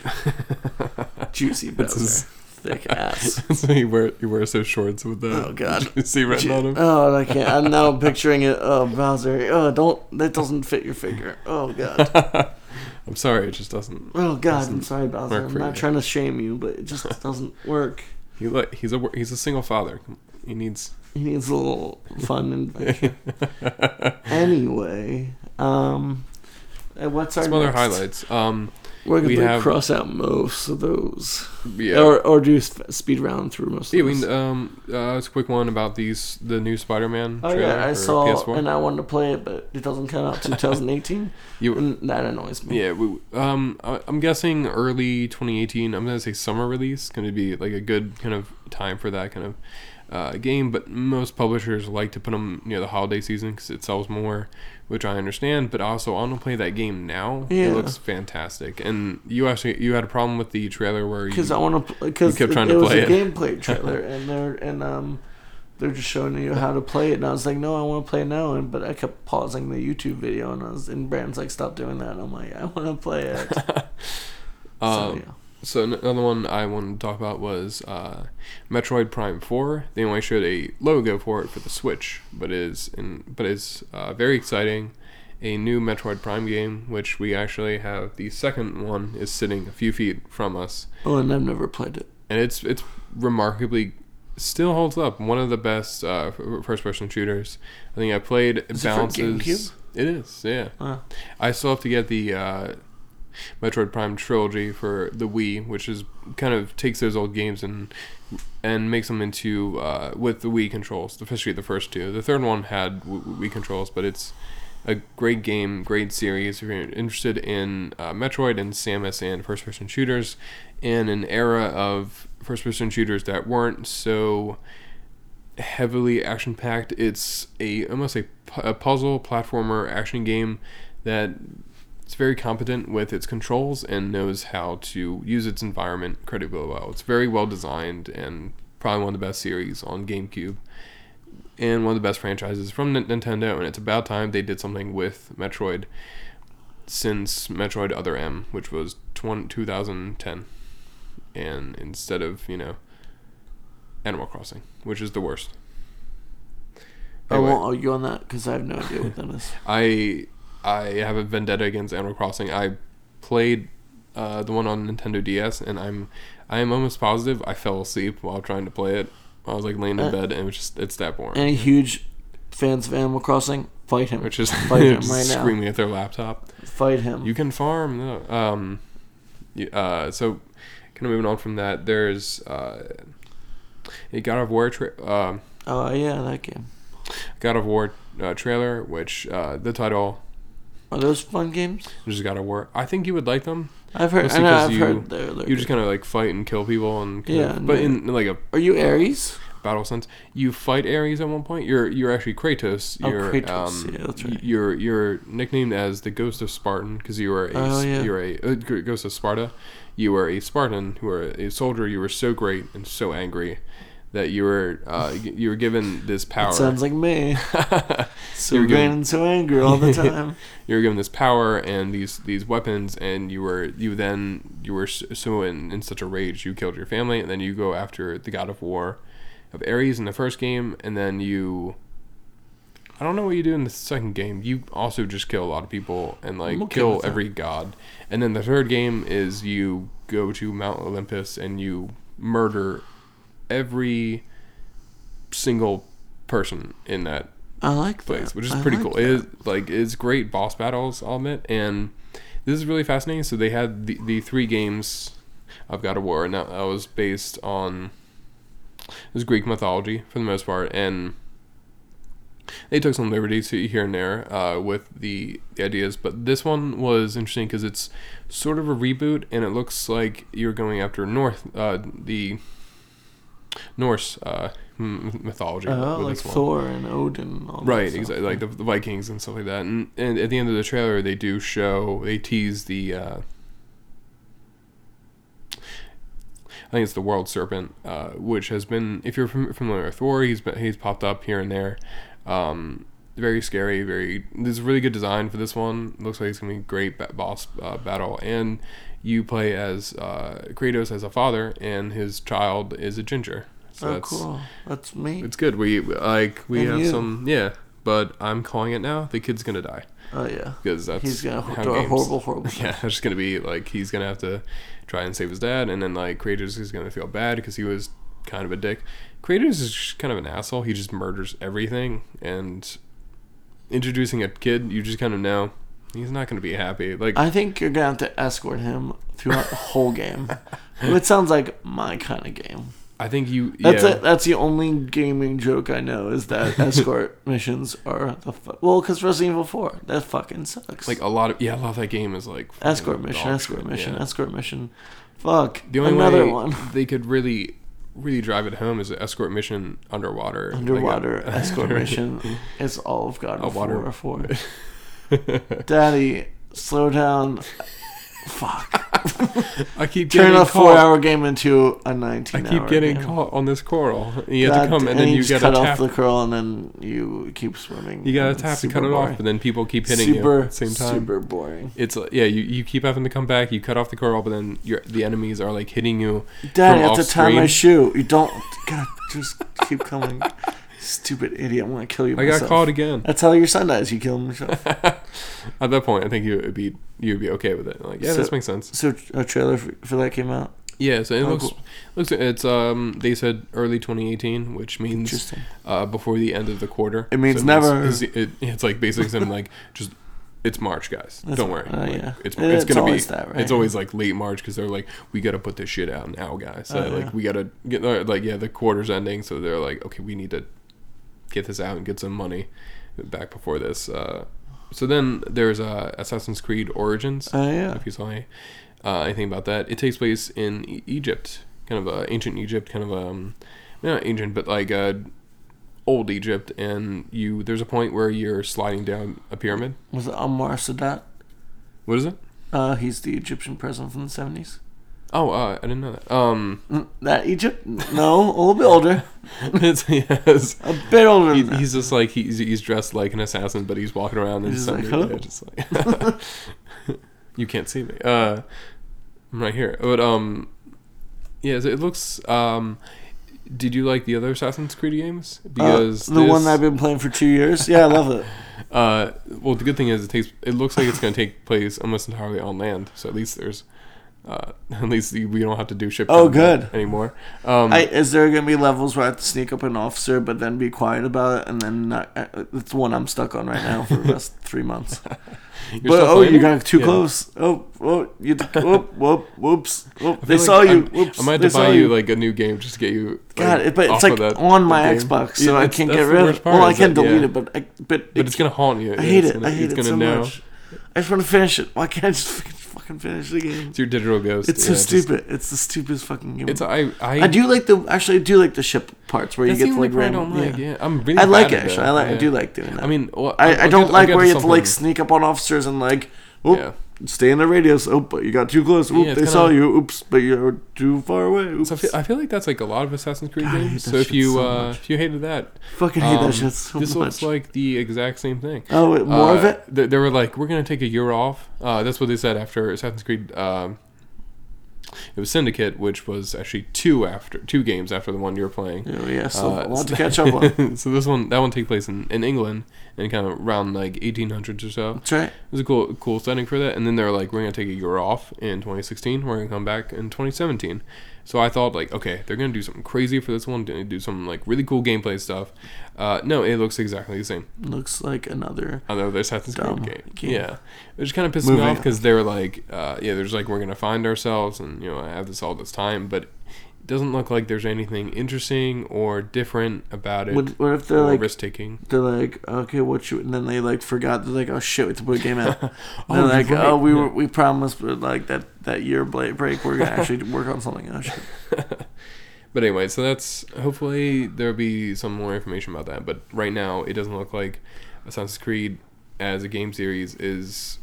(laughs) Juicy Bowser. Thick ass. (laughs) so he wear he wears those shorts with the Oh, God. Juicy written Ju- on him. Oh, I can't. I'm now (laughs) picturing it. Oh, Bowser. Oh, don't. That doesn't fit your figure. Oh, God. (laughs) I'm sorry, it just doesn't. Oh, God. I'm sorry, Bowser. I'm not you. trying to shame you, but it just doesn't work. He like he's a he's a single father. He needs. He needs a little fun invention. anyway, um, uh, what's our Some other highlights. Um, We're gonna We have- cross out most of those, yeah. or or do sp- speed round through most. Yeah, of we those. um uh, it's a quick one about these the new Spider-Man. Oh yeah, I saw, PS4. and I wanted to play it, but it doesn't come out (laughs) 2018, You and that annoys me. yeah, we, um, I- I'm guessing early 2018. I'm gonna say summer release. Going to be like a good kind of time for that kind of uh, game. But most publishers like to put them near the holiday season because it sells more, which I understand. But also, I want to play that game now. Yeah. It looks fantastic. And you actually you had a problem with the trailer where you because I want to because kept it, trying it to was play a it. gameplay (laughs) trailer and they're and um they're just showing you how to play it and I was like no I want to play it now and but I kept pausing the YouTube video and I was and Brand's like stop doing that and I'm like I want to play it (laughs) so um, yeah So another one I wanted to talk about was uh, Metroid Prime Four. They only showed a logo for it for the Switch, but is in but is uh, very exciting. A new Metroid Prime game, which we actually have the second one is sitting a few feet from us, oh and I've never played it and it's it's remarkably still holds up. One of the best uh, first person shooters. I think I played. It Is balances. GameCube? It is, yeah. uh, I still have to get the uh, Metroid Prime trilogy for the Wii, which is kind of takes those old games and and makes them into uh, with the Wii controls, especially the first two. The third one had Wii controls, but it's a great game, great series. If you're interested in uh, Metroid and Samus and first-person shooters, in an era of first-person shooters that weren't so heavily action-packed, it's a almost a, a puzzle platformer action game that it's very competent with its controls and knows how to use its environment incredibly well. It's very well designed and probably one of the best series on GameCube and one of the best franchises from N- Nintendo. And it's about time they did something with Metroid since Metroid Other M, which was 20, 2010. And instead of, you know, Animal Crossing, which is the worst. I won't argue on that because I have no idea what that is I I have a vendetta against Animal Crossing. I played uh, the one on Nintendo DS, and I'm I am almost positive I fell asleep while trying to play it. I was like laying in Uh, bed, and it was just it's that boring. any huge fans of Animal Crossing Fight him. which is Fight him (laughs) right now. screaming at their laptop. Fight him. You can farm. No. Um, uh, so kind of moving on from that, there's uh, a God of War. Tra- uh, oh yeah, that game. God of War uh, trailer, which uh, the title Are those fun games? is God of War. I think you would like them. I've heard. I know. I've you- heard they're, they're You just kind of like fight and kill people and Yeah, of- but no. in like a Are you Ares? battle sense, you fight Ares at one point. You're you're actually Kratos. Oh, You're Kratos, um, yeah, that's right. You're you're nicknamed as the Ghost of Spartan because you were a Oh, yeah. you're a uh, Ghost of Sparta. You were a Spartan who were a soldier. You were so great and so angry that you were uh, you were given this power. Sounds like me. (laughs) So You're and so angry all the time. (laughs) you were given this power and these these weapons and you were you then you were so in, in such a rage you killed your family and then you go after the god of war of ares in the first game and then you i don't know what you do in the second game you also just kill a lot of people and like okay kill every god and then the third game is you go to mount olympus and you murder every single person in that I like place, that. which is I pretty like cool. that. It is like it's great boss battles, I'll admit, and this is really fascinating. So they had the, the three games of God of War, and that, that was based on it was Greek mythology for the most part, and they took some liberties here and there uh, with the, the ideas. But this one was interesting because it's sort of a reboot, and it looks like you're going after North uh, the Norse uh, mythology. Oh, like. Thor and Odin. And all that Right, exactly. Like the, the Vikings and stuff like that. And, and at the end of the trailer, they do show, they tease the, uh, I think it's the World Serpent, uh, which has been, if you're familiar with Thor, he's been, he's popped up here and there. Um, very scary, very. There's a really good design for this one. Looks like it's gonna be a great ba- boss uh, battle, and you play as uh, Kratos as a father, and his child is a ginger. So oh, that's, cool. That's me. it's good. We like we And have you. some yeah, but I'm calling it now. The kid's gonna die Oh yeah. because that's He's gonna how do a games- horrible, horrible. (laughs) Yeah, it's just gonna be like he's gonna have to try and save his dad, and then like Kratos is gonna feel bad because he was kind of a dick. Kratos is kind of an asshole. He just murders everything, and introducing a kid, you just kind of know he's not gonna be happy. Like I think you're gonna have to escort him throughout the whole game. It sounds like my kind of game. I think you That's yeah. it. That's the only gaming joke I know is that (laughs) escort missions are the fu- well, because Resident Evil Four that fucking sucks. Like a lot of yeah, a lot of that game is like escort mission, escort shit, mission, yeah. escort mission. Fuck. The only Another way one. they could really, really drive it home is an escort mission underwater. like uh, (laughs) a- Underwater escort mission is all of God of War for. (laughs) Daddy, slow down. Fuck. (laughs) I keep Turn getting a caught. four-hour game into a nineteen. I keep hour getting game. caught on this coral. You have to come, and and then you you just gotta cut off the coral and then you keep swimming. you gotta and tap to cut it off, but then people keep hitting you super, at the same time. Super boring. It's like, yeah, you, you keep having to come back. You cut off the coral, but then your the enemies are like hitting you. Daddy, I have to tie my shoe. You don't. God, just keep coming. (laughs) Stupid idiot. I'm gonna kill you. I got myself. caught again. That's how your son dies. You kill him yourself. (laughs) At that point, I think you would be you'd be okay with it. Like, yeah, So- this makes sense. So a trailer for, for that came out. Yeah, so it Oh, looks cool. looks it's um they said early 2018, which means uh, before the end of the quarter. It means So never. It's, it, it's like basically something like just it's March, guys. That's- Don't worry. uh, Like, yeah. It's it's it's gonna always be that, right? it's always like late March because they're like we got to put this shit out now, guys. So Oh, like yeah. we got to get uh, like yeah the quarter's ending, so they're like okay we need to get this out and get some money back before this. Uh, so then there's uh, Assassin's Creed Origins. Oh yeah. If you saw any, uh, anything about that, it takes place in e- Egypt, kind of uh, ancient Egypt, kind of um, not ancient, but like uh, old Egypt. And you, there's a point where you're sliding down a pyramid. Was it Anwar Sadat? What is it? Uh, he's the Egyptian president from the seventies. Oh, uh, I didn't know that. Um, Mm, That Egypt? No, a little bit older. (laughs) it's, yes. A bit older. He, that. he's just like he's, he's dressed like an assassin, but he's walking around and He's just, like, "Hello?" just like you can't see me. Uh, I'm right here. But um, yeah, so it looks. Um, did you like the other Assassin's Creed games? Because uh, the one this- that I've been playing for two years. Yeah, I love it. (laughs) Uh, well, the good thing is it takes. It looks like it's going to take place almost entirely on land. So at least there's Uh, (laughs) at least we don't have to do ship. Oh, good. anymore. Um, I, is there gonna be levels where I have to sneak up an officer, but then be quiet about it, and then not? Uh, it's one I'm stuck on right now for the rest three months. (laughs) But oh, you got too Yeah. close. Oh, oh, you (laughs) whoop, whoop, whoops. Whoop, they feel saw you. I'm- Whoops, I might have to buy you like a new game just to get you. Like, God, it- but it's like that- on my. Xbox, so Yeah, I can't get rid of it. Well, I can that- delete yeah. it, but I, but, But it's gonna haunt you. I hate it. gonna- I hate it so know. much. I just want to finish it. Why can't I just fucking, finish the game? It's your digital ghost. It's so yeah, just- stupid. it's the stupidest fucking game. It's I I, I do like the actually I do like the ship parts where you get to like random. like. yeah. Yeah, I'm really I like it actually. I like. I do like doing that. I mean, well, I, I'll I don't get- like where you have to like sneak up on officers and like, oh, Yeah. Stay in the radius. Oh, but you got too close. Oop, Yeah, they kinda- saw you. Oops, but you're too far away. Oops. So I feel, I feel like that's like a lot of Assassin's Creed God, games. So if you so uh, if you hated that, fucking hate um, that shit so this much. looks like the exact same thing. oh, wait, more of Uh, it. They, they were like, we're gonna take a year off. Uh, that's what they said after Assassin's Creed. Um, it was Syndicate, which was actually two after two games after the one you were playing. Yeah, yeah, so Uh, a lot to catch up on. (laughs) so this one, that one, take place in, in England and kind of around like 1800s or so. That's right. It was a cool, cool setting for that. And then they're like, we're gonna take a year off in 2016. We're gonna come back in 2017. So I thought like, okay, they're gonna do something crazy for this one. Gonna do some like really cool gameplay stuff. Uh, no, it looks exactly the same. Looks like another. Another Assassin's Creed game. game. Yeah, which kind of pissed me off because they were like, uh, yeah, there's like we're gonna find ourselves and you know I have this all this time, but doesn't look like there's anything interesting or different about it. What, what if they're like risk taking. they're like okay what you and then they like forgot they're like oh shit we have to put a game out. (laughs) Oh, they're like oh, right. oh we were we promised but like that that year break we're gonna actually (laughs) work on something. Oh shit. (laughs) But anyway, so that's hopefully there'll be some more information about that. But right now, it doesn't look like Assassin's Creed as a game series is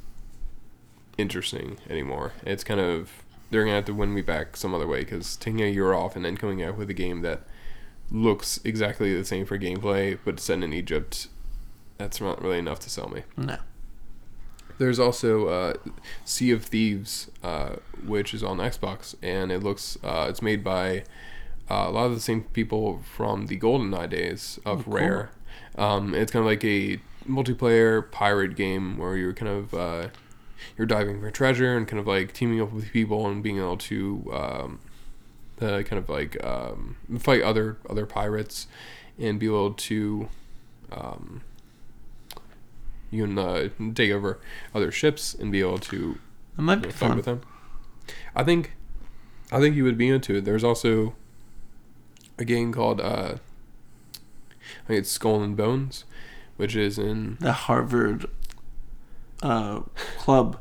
interesting anymore. It's kind of they're gonna have to win me back some other way because taking a year off and then coming out with a game that looks exactly the same for gameplay but set in Egypt, that's not really enough to sell me. No. There's also uh, Sea of Thieves, uh, which is on Xbox, and it looks uh, it's made by uh, a lot of the same people from the GoldenEye days of Oh, cool. Rare. Um, it's kind of like a multiplayer pirate game where you're kind of uh, you're diving for treasure and kind of like teaming up with people and being able to um, uh, kind of like um, fight other other pirates and be able to um, you can uh, take over other ships and be able to It might you be fight fun. with them. I think, I think you would be into it. There's also a game called uh, I think it's Skull and Bones, which is in The Harvard uh, club.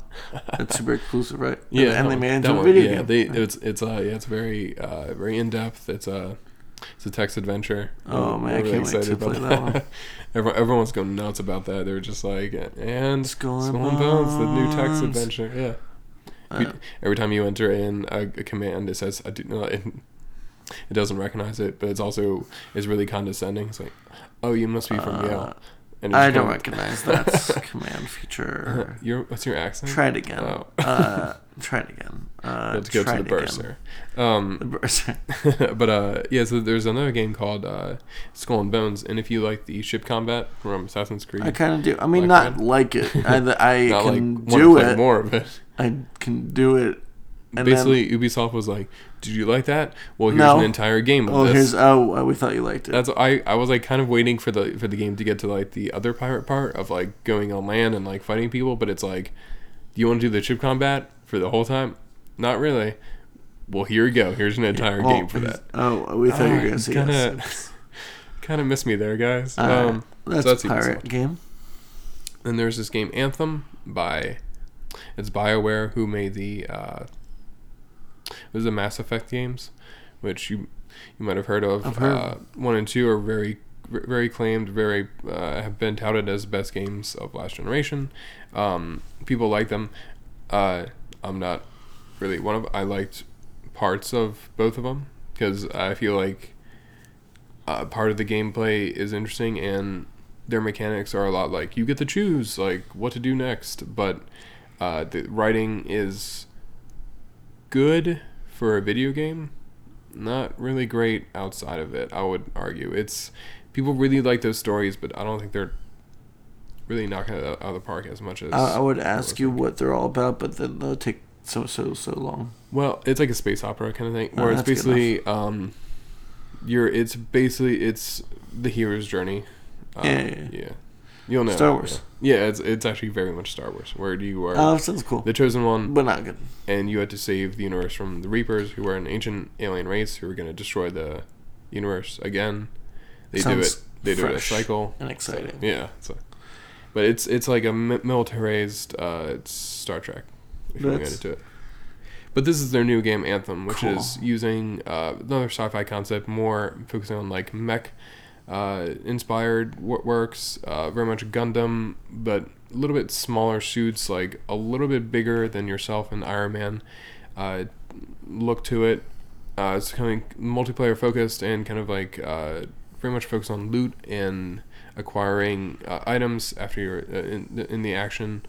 That's super exclusive, right? yeah, and, and that they made it into a video yeah, game. They, it's it's uh yeah, it's very uh very in depth. It's a it's a text adventure. Oh, man, I I'm can't wait to play that one. (laughs) Everyone, everyone's going nuts about that. They're just like, and Skull Skull and and Bones, the new text adventure. Yeah. Uh, every time you enter in a, a command, it says I do not. It, it doesn't recognize it, but it's also it's really condescending. It's like, oh, you must be from Uh, Yale. And I don't recognize that (laughs) command feature. (laughs) Your what's your accent? Try it again. Oh. Uh, (laughs) try it again. Uh, Let's go try to the it bursar. Um, The bursar. but uh, yeah, so there's another game called uh, Skull and Bones, and if you like the ship combat from Assassin's Creed, I kind of do. I mean, Black not like it. I, I not like can want do play it. more of it. I can do it. And Basically, Ubisoft was like, "Did you like that? Well, here's No. an entire game of oh, this." here's oh, uh, we thought you liked it. That's I. I was like kind of waiting for the for the game to get to like the other pirate part of like going on land and like fighting people, but it's like, do you want to do the ship combat for the whole time? Not really. Well, here you go. Here's an entire Oh, game for that. Oh, we thought you were Ah, gonna say kinda- yes. Kind of missed me there, guys. Uh, um, that's, that's a pirate game. then there's this game Anthem by it's BioWare who made the uh, was the Mass Effect games, which you you might have heard of. Heard. Uh, one and two are very very claimed, very uh, have been touted as best games of last generation. Um, people like them. Uh, I'm not really one of. I liked parts of both of them because I feel like uh, part of the gameplay is interesting and their mechanics are a lot like you get to choose like what to do next but uh, the writing is good for a video game not really great outside of it i would argue it's people really like those stories but i don't think they're really knocking it out of the park as much as I, I would ask you what they're all about, but then they'll take so so so long? Well, it's like a space opera kind of thing, Oh, where it's basically um, you're it's basically it's the hero's journey. Um, Yeah, yeah, yeah. yeah. You'll know. Star Wars. Yeah. Yeah, it's it's actually very much Star Wars, where you are Oh, sounds cool, the chosen one, but not good. and you had to save the universe from the Reapers, who are an ancient alien race who are going to destroy the universe again. They do it. They do it a fresh cycle. and exciting. Yeah. So, but it's it's like a mi- militarized uh, it's Star Trek. If you want to get That's- into it. But this is their new game Anthem, which Cool. is using uh, another sci-fi concept, more focusing on like mech uh, inspired wo- works, uh, very much Gundam, but a little bit smaller suits, like a little bit bigger than yourself and Iron Man. Uh, look to it. Uh, it's kind of multiplayer focused and kind of like uh, very much focused on loot and acquiring uh, items after you're in, the- in the action.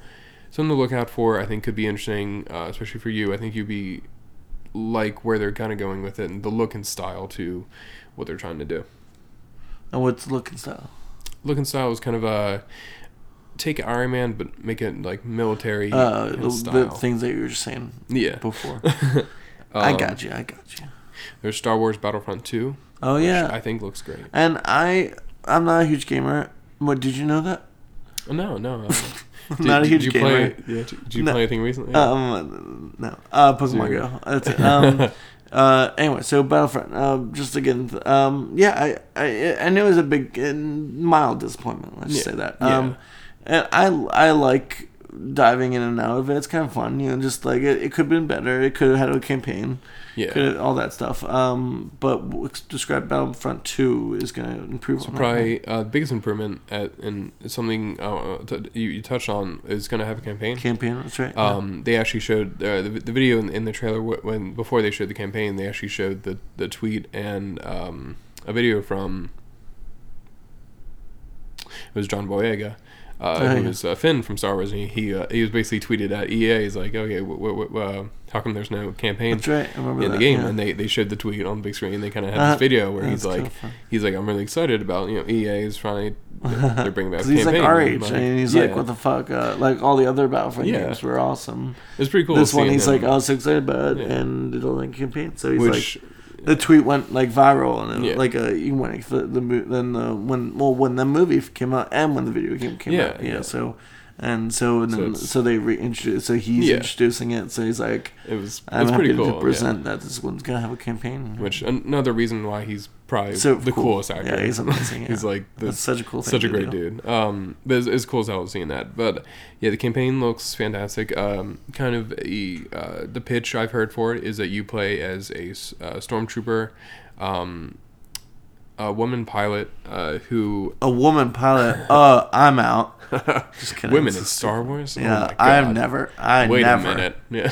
Something to look out for, I think, could be interesting, especially for you. I think you'd be like where they're kind of going with it and the look and style to what they're trying to do. And what's look and style? Look and style is kind of a take Iron Man, but make it like military Uh, the, things that you were just saying yeah, before. (laughs) I Um, got you. I got you. There's Star Wars Battlefront 2, Oh which yeah, I think looks great. and I I'm not a huge gamer. What did you know that? Oh, no, no. (laughs) uh, I'm did- not a did huge you gamer. Play, yeah, did did you No. play anything recently? Um, no. Uh, Pokemon. Go. That's it. Um, (laughs) uh, anyway, so Battlefront. Um, just again, um, yeah, I, I, I knew it was a big, uh, mild disappointment. Let's Yeah. say that. Yeah. Um, and I, I like diving in and out of it. It's kind of fun, you know. Just like it, it could have been better. It could have had a campaign. Yeah. Could all that stuff. Um, but describe Battlefront Two is going to improve. So probably uh, biggest improvement at and something uh, t- you, you touched on is going to have a campaign. campaign. That's right. Um, they actually showed uh, the, the video in, in the trailer wh- when before they showed the campaign. They actually showed the the tweet and um, a video from it was John Boyega, uh, Oh, who yeah. was uh, Finn from Star Wars, and he he, uh, he was basically tweeted at EA. He's like, okay, w- w- w- uh, how come there's no campaign right. In the game? yeah. And they, they showed the tweet on the big screen. They kind of had Uh, this video where he's like, he's like, I'm really excited about you know EA is finally (laughs) they're bringing back. he's like campaign. our age, I'm and he's like, "What the fuck?" Uh, like all the other Battlefront Yeah. games were awesome. It's pretty cool. this one, he's him, like, "I was so excited about it," Yeah. and it'll like campaign. So he's which like, the tweet went like viral, and it, Yeah. like uh, you went the, the then the when well when the movie came out and when the video game came Yeah, out, yeah. yeah. So and so and So then so they reintroduced. So he's Yeah. introducing it. So he's like, it was "I'm it's happy pretty cool. to present that this one's gonna have a campaign." Which another reason why he's probably So the cool. coolest actor. Yeah, he's amazing. (laughs) he's like the, That's such a cool thing. such a great do. dude. Um, but it's, it's cool as hell seeing that. But yeah, the campaign looks fantastic. Um, kind of a, uh, the pitch I've heard for it is that you play as a uh, stormtrooper, um, a woman pilot uh, who A woman pilot. Uh, I'm out. (laughs) Women in Star Wars. Oh Yeah, my I've never. I Wait never. a minute. Yeah.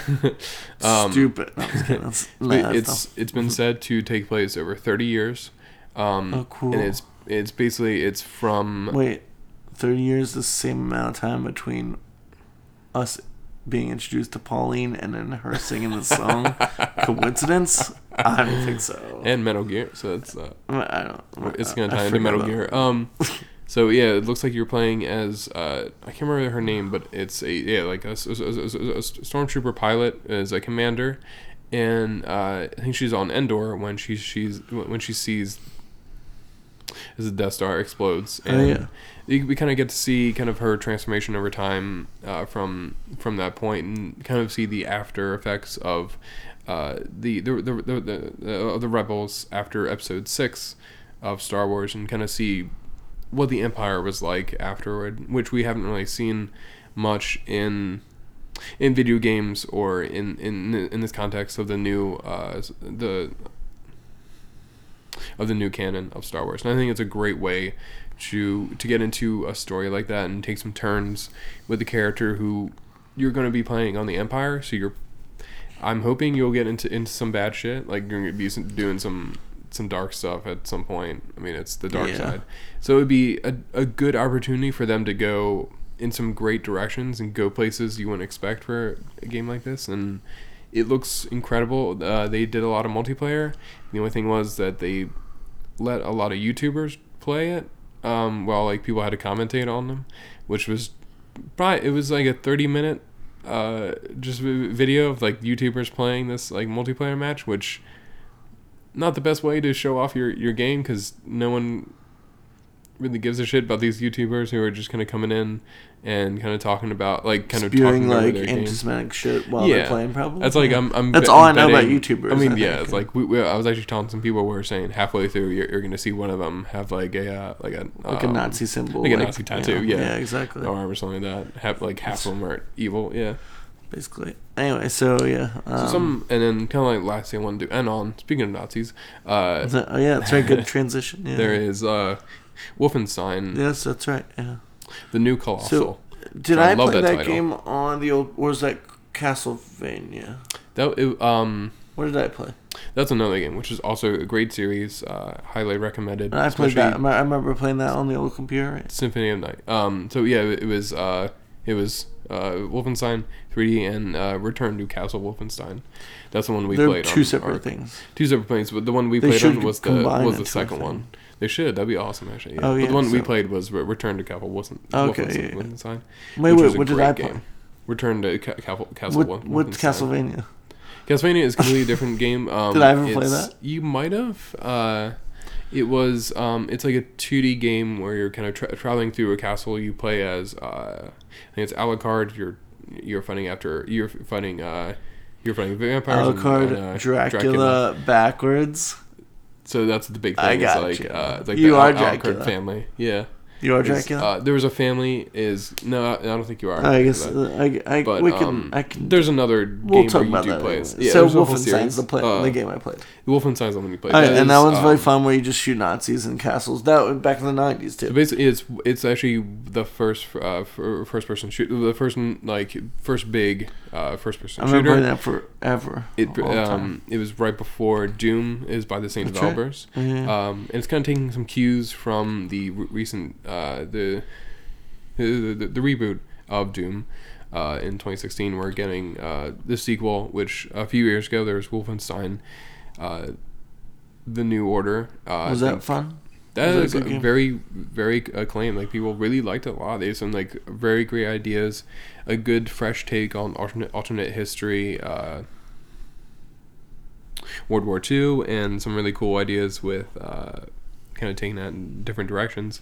(laughs) um, Stupid. No, I'm just kidding. That's, nah, It- that's it's it's been said to take place over 30 years. Um, Oh, cool. And it's it's basically it's from Wait, thirty years the same amount of time between us being introduced to Pauline and then her singing the song. (laughs) Coincidence? I don't think so. and Metal Gear. So it's uh, I don't. it's gonna tie into Metal about- Gear. Um, so yeah, it looks like you're playing as uh, I can't remember her name, but it's a yeah like a, a a a stormtrooper pilot as a commander, and uh, I think she's on Endor when she she's when she sees as the Death Star explodes. Oh, yeah. you- we kind of get to see kind of her transformation over time uh, from from that point, and kind of see the after effects of uh, the the the the, the, the, the rebels after Episode Six of Star Wars, and kind of see what the Empire was like afterward, which we haven't really seen much in in video games or in in in this context of the new uh, the of the new canon of Star Wars. And I think it's a great way to to get into a story like that and take some turns with the character who you're going to be playing on the Empire. So you're, I'm hoping you'll get into into some bad shit. Like you're going to be doing some some dark stuff at some point. I mean, it's the dark Yeah. side. So it would be a a good opportunity for them to go in some great directions and go places you wouldn't expect for a game like this and it looks incredible uh, they did a lot of multiplayer the only thing was that they let a lot of youtubers play it um, while like people had to commentate on them which was probably it was like a 30 minute uh, just video of like YouTubers playing this like multiplayer match, which not the best way to show off your your game because no one really gives a shit about these YouTubers who are just kind of coming in and kind of talking about like kind of spewing talking like anti-Semitic shit while Yeah. they're playing. Probably That's like I'm. I'm That's bet- all I know about betting- YouTubers, I mean, I (laughs) yeah, it's like we, we, I was actually telling some people we were saying halfway through you're, you're going to see one of them have like a uh, like a like a um, Nazi symbol, like a Nazi tattoo, yeah. yeah, exactly. arm or something like that. Have like half of them are evil. Yeah. Basically. Anyway, so yeah, um, So some and then kind of like last thing I want to do. And on speaking of Nazis, uh, that- oh yeah, that's right. Good (laughs) transition. Yeah. there is uh, Wolfenstein, Yes, that's right. Yeah. the new Colossus. Did So I I, play that that, game on the old? Or was that Castlevania? that it, um. What did I play? That's another game, which is also a great series. Uh, highly recommended. I played that. I I remember playing that on the old computer. Right? Symphony of Night. Um, so yeah, it, it was uh, it was uh, Wolfenstein 3D and uh, Return to Castle Wolfenstein. That's the one we They're played. two on separate things. Two separate things, but the one we They played on was the was the second one. They should. That'd be awesome, actually. Yeah. Oh, But yeah, the one we played was Re- Return to Castle Wolfen- Okay, Wolfenstein. yeah. Wolfenstein, Wait, which wait. What did I game. play? Return to Ca- Castle Castle What, Wolf- what's Castlevania? Castlevania is a completely (laughs) different game. Um, Did I ever play that? You might have. Uh, it was. Um, it's like a 2D game where you're kind of tra- traveling through a castle. You play as. Uh, I think it's Alucard. You're you're fighting after. You're fighting. Uh, you're fighting vampires. and- Alucard, and, uh, Dracula, backwards. So that's the big thing. I It's got like you. uh, it's like You the are Al- Dracula. family. Yeah. You are Dracula. Uh, there was a family. Is no, I don't think you are. I guess uh, I, I But we can um, I can. there's another We'll game talk where you about do that. Anyway. Yeah, so Wolfenstein's the play, Uh, the game I played. Wolfenstein's the one you played. Oh, and that one's very um, fun, where you just shoot Nazis in castles. That was back in the nineties So too. basically, it's it's actually the first uh, first person shoot the first like first big uh, first person shooter. I remember shooter. that forever. It all the time. um it was right before Doom is by the same That's right. developers. Yeah. Um, and it's kind of taking some cues from the re- recent uh, the, the, the the reboot of Doom. Uh, in 2016, we're getting uh, the sequel, which a few years ago there was Wolfenstein, uh, the New Order. Uh, was that fun? That it a is very very acclaimed. Like people really liked it a lot. Had some like very great ideas, a good fresh take on alternate alternate history. Uh, World War II and some really cool ideas with uh, kind of taking that in different directions.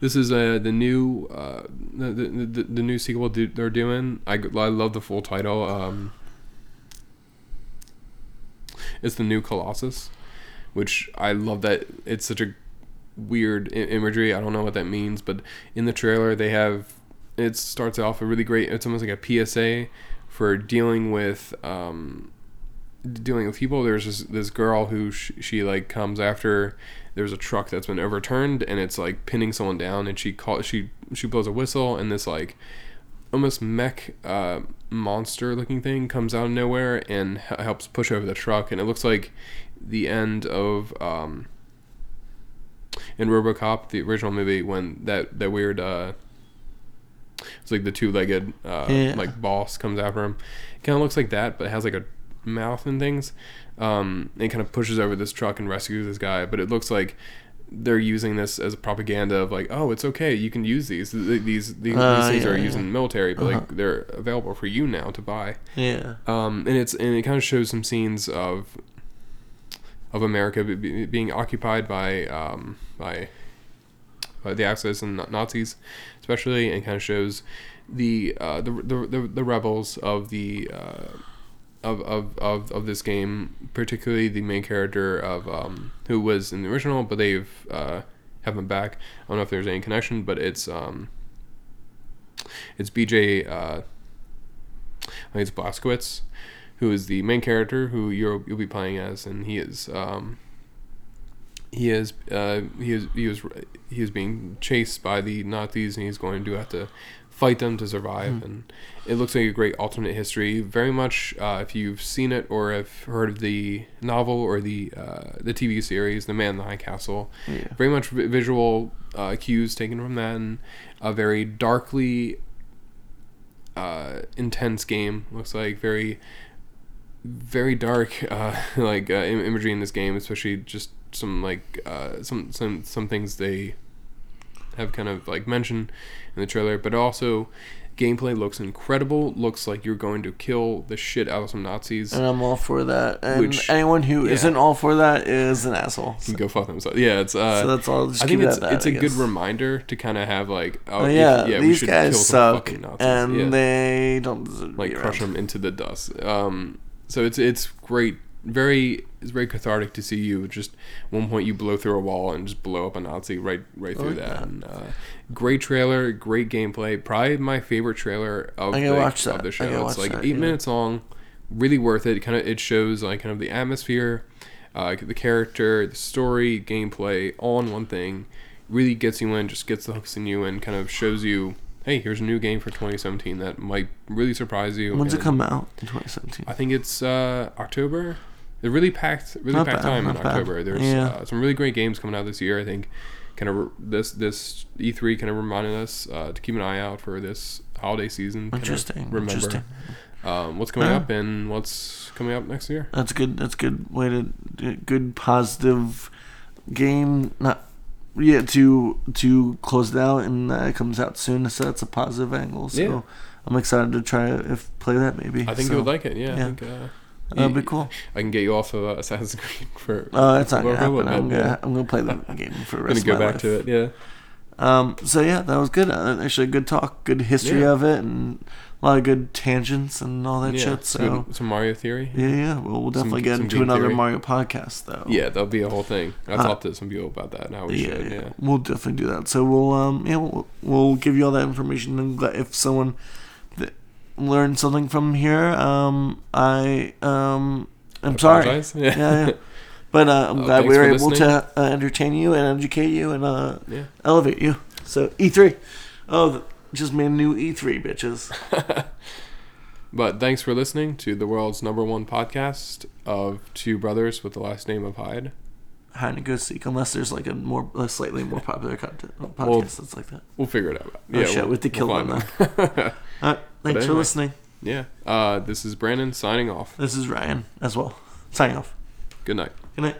This is uh, the new uh, the, the, the, the new sequel do, they're doing. I, I love the full title. Um, it's the new Colossus, which I love that it's such a weird imagery. I don't know what that means, but in the trailer they have it starts off a really great. It's almost like a PSA for dealing with um, dealing with people. There's this, this girl who sh- she like comes after. There's a truck that's been overturned and it's like pinning someone down, and she call she she blows a whistle, and this like almost mech uh, monster looking thing comes out of nowhere and h- helps push over the truck, and it looks like the end of um, in RoboCop, the original movie, when that that weird uh, it's like the two-legged uh, Yeah. like boss comes after him. Kind of looks like that, but it has like a mouth and things. Um, and kind of pushes over this truck and rescues this guy. But it looks like they're using this as propaganda of like, oh, it's okay, you can use these. Th- These these, Uh, things yeah, are yeah. used in the military, but Uh-huh. like they're available for you now to buy. Yeah. Um, and it's and it kind of shows some scenes of of America be, be, being occupied by um, by by the Axis and Nazis, especially, and kind of shows the uh, the, the the the rebels of the uh, of, of, of, of this game, particularly the main character of um, who was in the original, but they've uh, have him back. I don't know if there's any connection, but it's um, it's BJ. Uh, I think it's Blazkowicz, who is the main character who you'll you'll be playing as, and he is um, he is uh, he is he was he is being chased by the Nazis, and he's going to have to fight them to survive. And it looks like a great alternate history. Very much, uh, if you've seen it or have heard of the novel or the uh, the TV series, The Man in the High Castle, Yeah. very much vi- visual uh, cues taken from that, and a very darkly uh, intense game. Looks like very very dark (laughs) uh, like uh, imagery in this game, especially just some like uh, some some some things they have kind of like mentioned in the trailer, but also Gameplay looks incredible. Looks like you're going to kill the shit out of some Nazis. And I'm all for that. And Which- anyone who yeah. not all for that is an asshole. Can go fuck themselves. Yeah, it's uh. so that's all. Just I think it's that, it's a good reminder to kind of have like oh Oh, if- yeah, we these should guys suck, and yeah. they don't like crush around. them into the dust. Um, so it's it's great, very it's very cathartic to see you. Just one point you blow through a wall and just blow up a Nazi right right through like that. that. And, uh, great trailer, great gameplay. Probably my favorite trailer of I the, of that. the show. It's like that, eight yeah. minutes long, really worth it. Kind of it shows like kind of the atmosphere, uh, the character, the story, gameplay, all in one thing. Really gets you in, just gets the hooks in you, and kind of shows you. Hey, here's a new game for 2017 that might really surprise you. When's it come out? In 2017. I think it's uh, October. They're really packed, really Not packed bad, time in not bad. October. There's Yeah. uh, some really great games coming out this year. I think kind of re- this this E3 kind of reminded us uh, to keep an eye out for this holiday season. Interesting. Remember Interesting. um, what's coming Yeah. up and what's coming up next year. That's good. That's good way to good positive game. Not yeah to to close it out and uh, it comes out soon. So that's a positive angle. So Yeah. I'm excited to try it if play that maybe. I think so, you would like it. Yeah, I yeah. think uh, That'd you- be cool. (laughs) I can get you off of uh, Assassin's Creed for. (laughs) Oh, that's not gonna happen. I'm gonna. I'm gonna play the game for the (laughs) Gonna go back life. to it. Yeah. Um. So yeah, that was good. Uh, actually, a good talk, good history Yeah. of it, and a lot of good tangents and all that yeah. shit. So Good- some Mario theory. yeah, yeah. Well, we'll Some- definitely get some into another theory. Mario podcast though. Yeah, that'll be a whole thing. I Uh, talked to some people about that. Now we yeah, should. yeah. Yeah. We'll definitely do that. So we'll um yeah we'll, we'll give you all that information and if someone th- learned something from here um I um I'm sorry Apologize. (laughs) yeah, yeah. but uh, I'm Uh, glad we were able to uh, entertain you and educate you and uh Yeah. elevate you. So E3 oh th- just made a new E3 bitches. (laughs) But thanks for listening to the world's number one podcast of two brothers with the last name of Hyde. Hide and go seek unless there's like a more a slightly more popular content podcast Well, that's like that. We'll figure it out. Oh, shit, we'll, we have to kill we'll them find them. (laughs) All right, thanks for listening. yeah. Uh, this is Brandon signing off. This is Ryan as well. Signing off. Good night. Good night.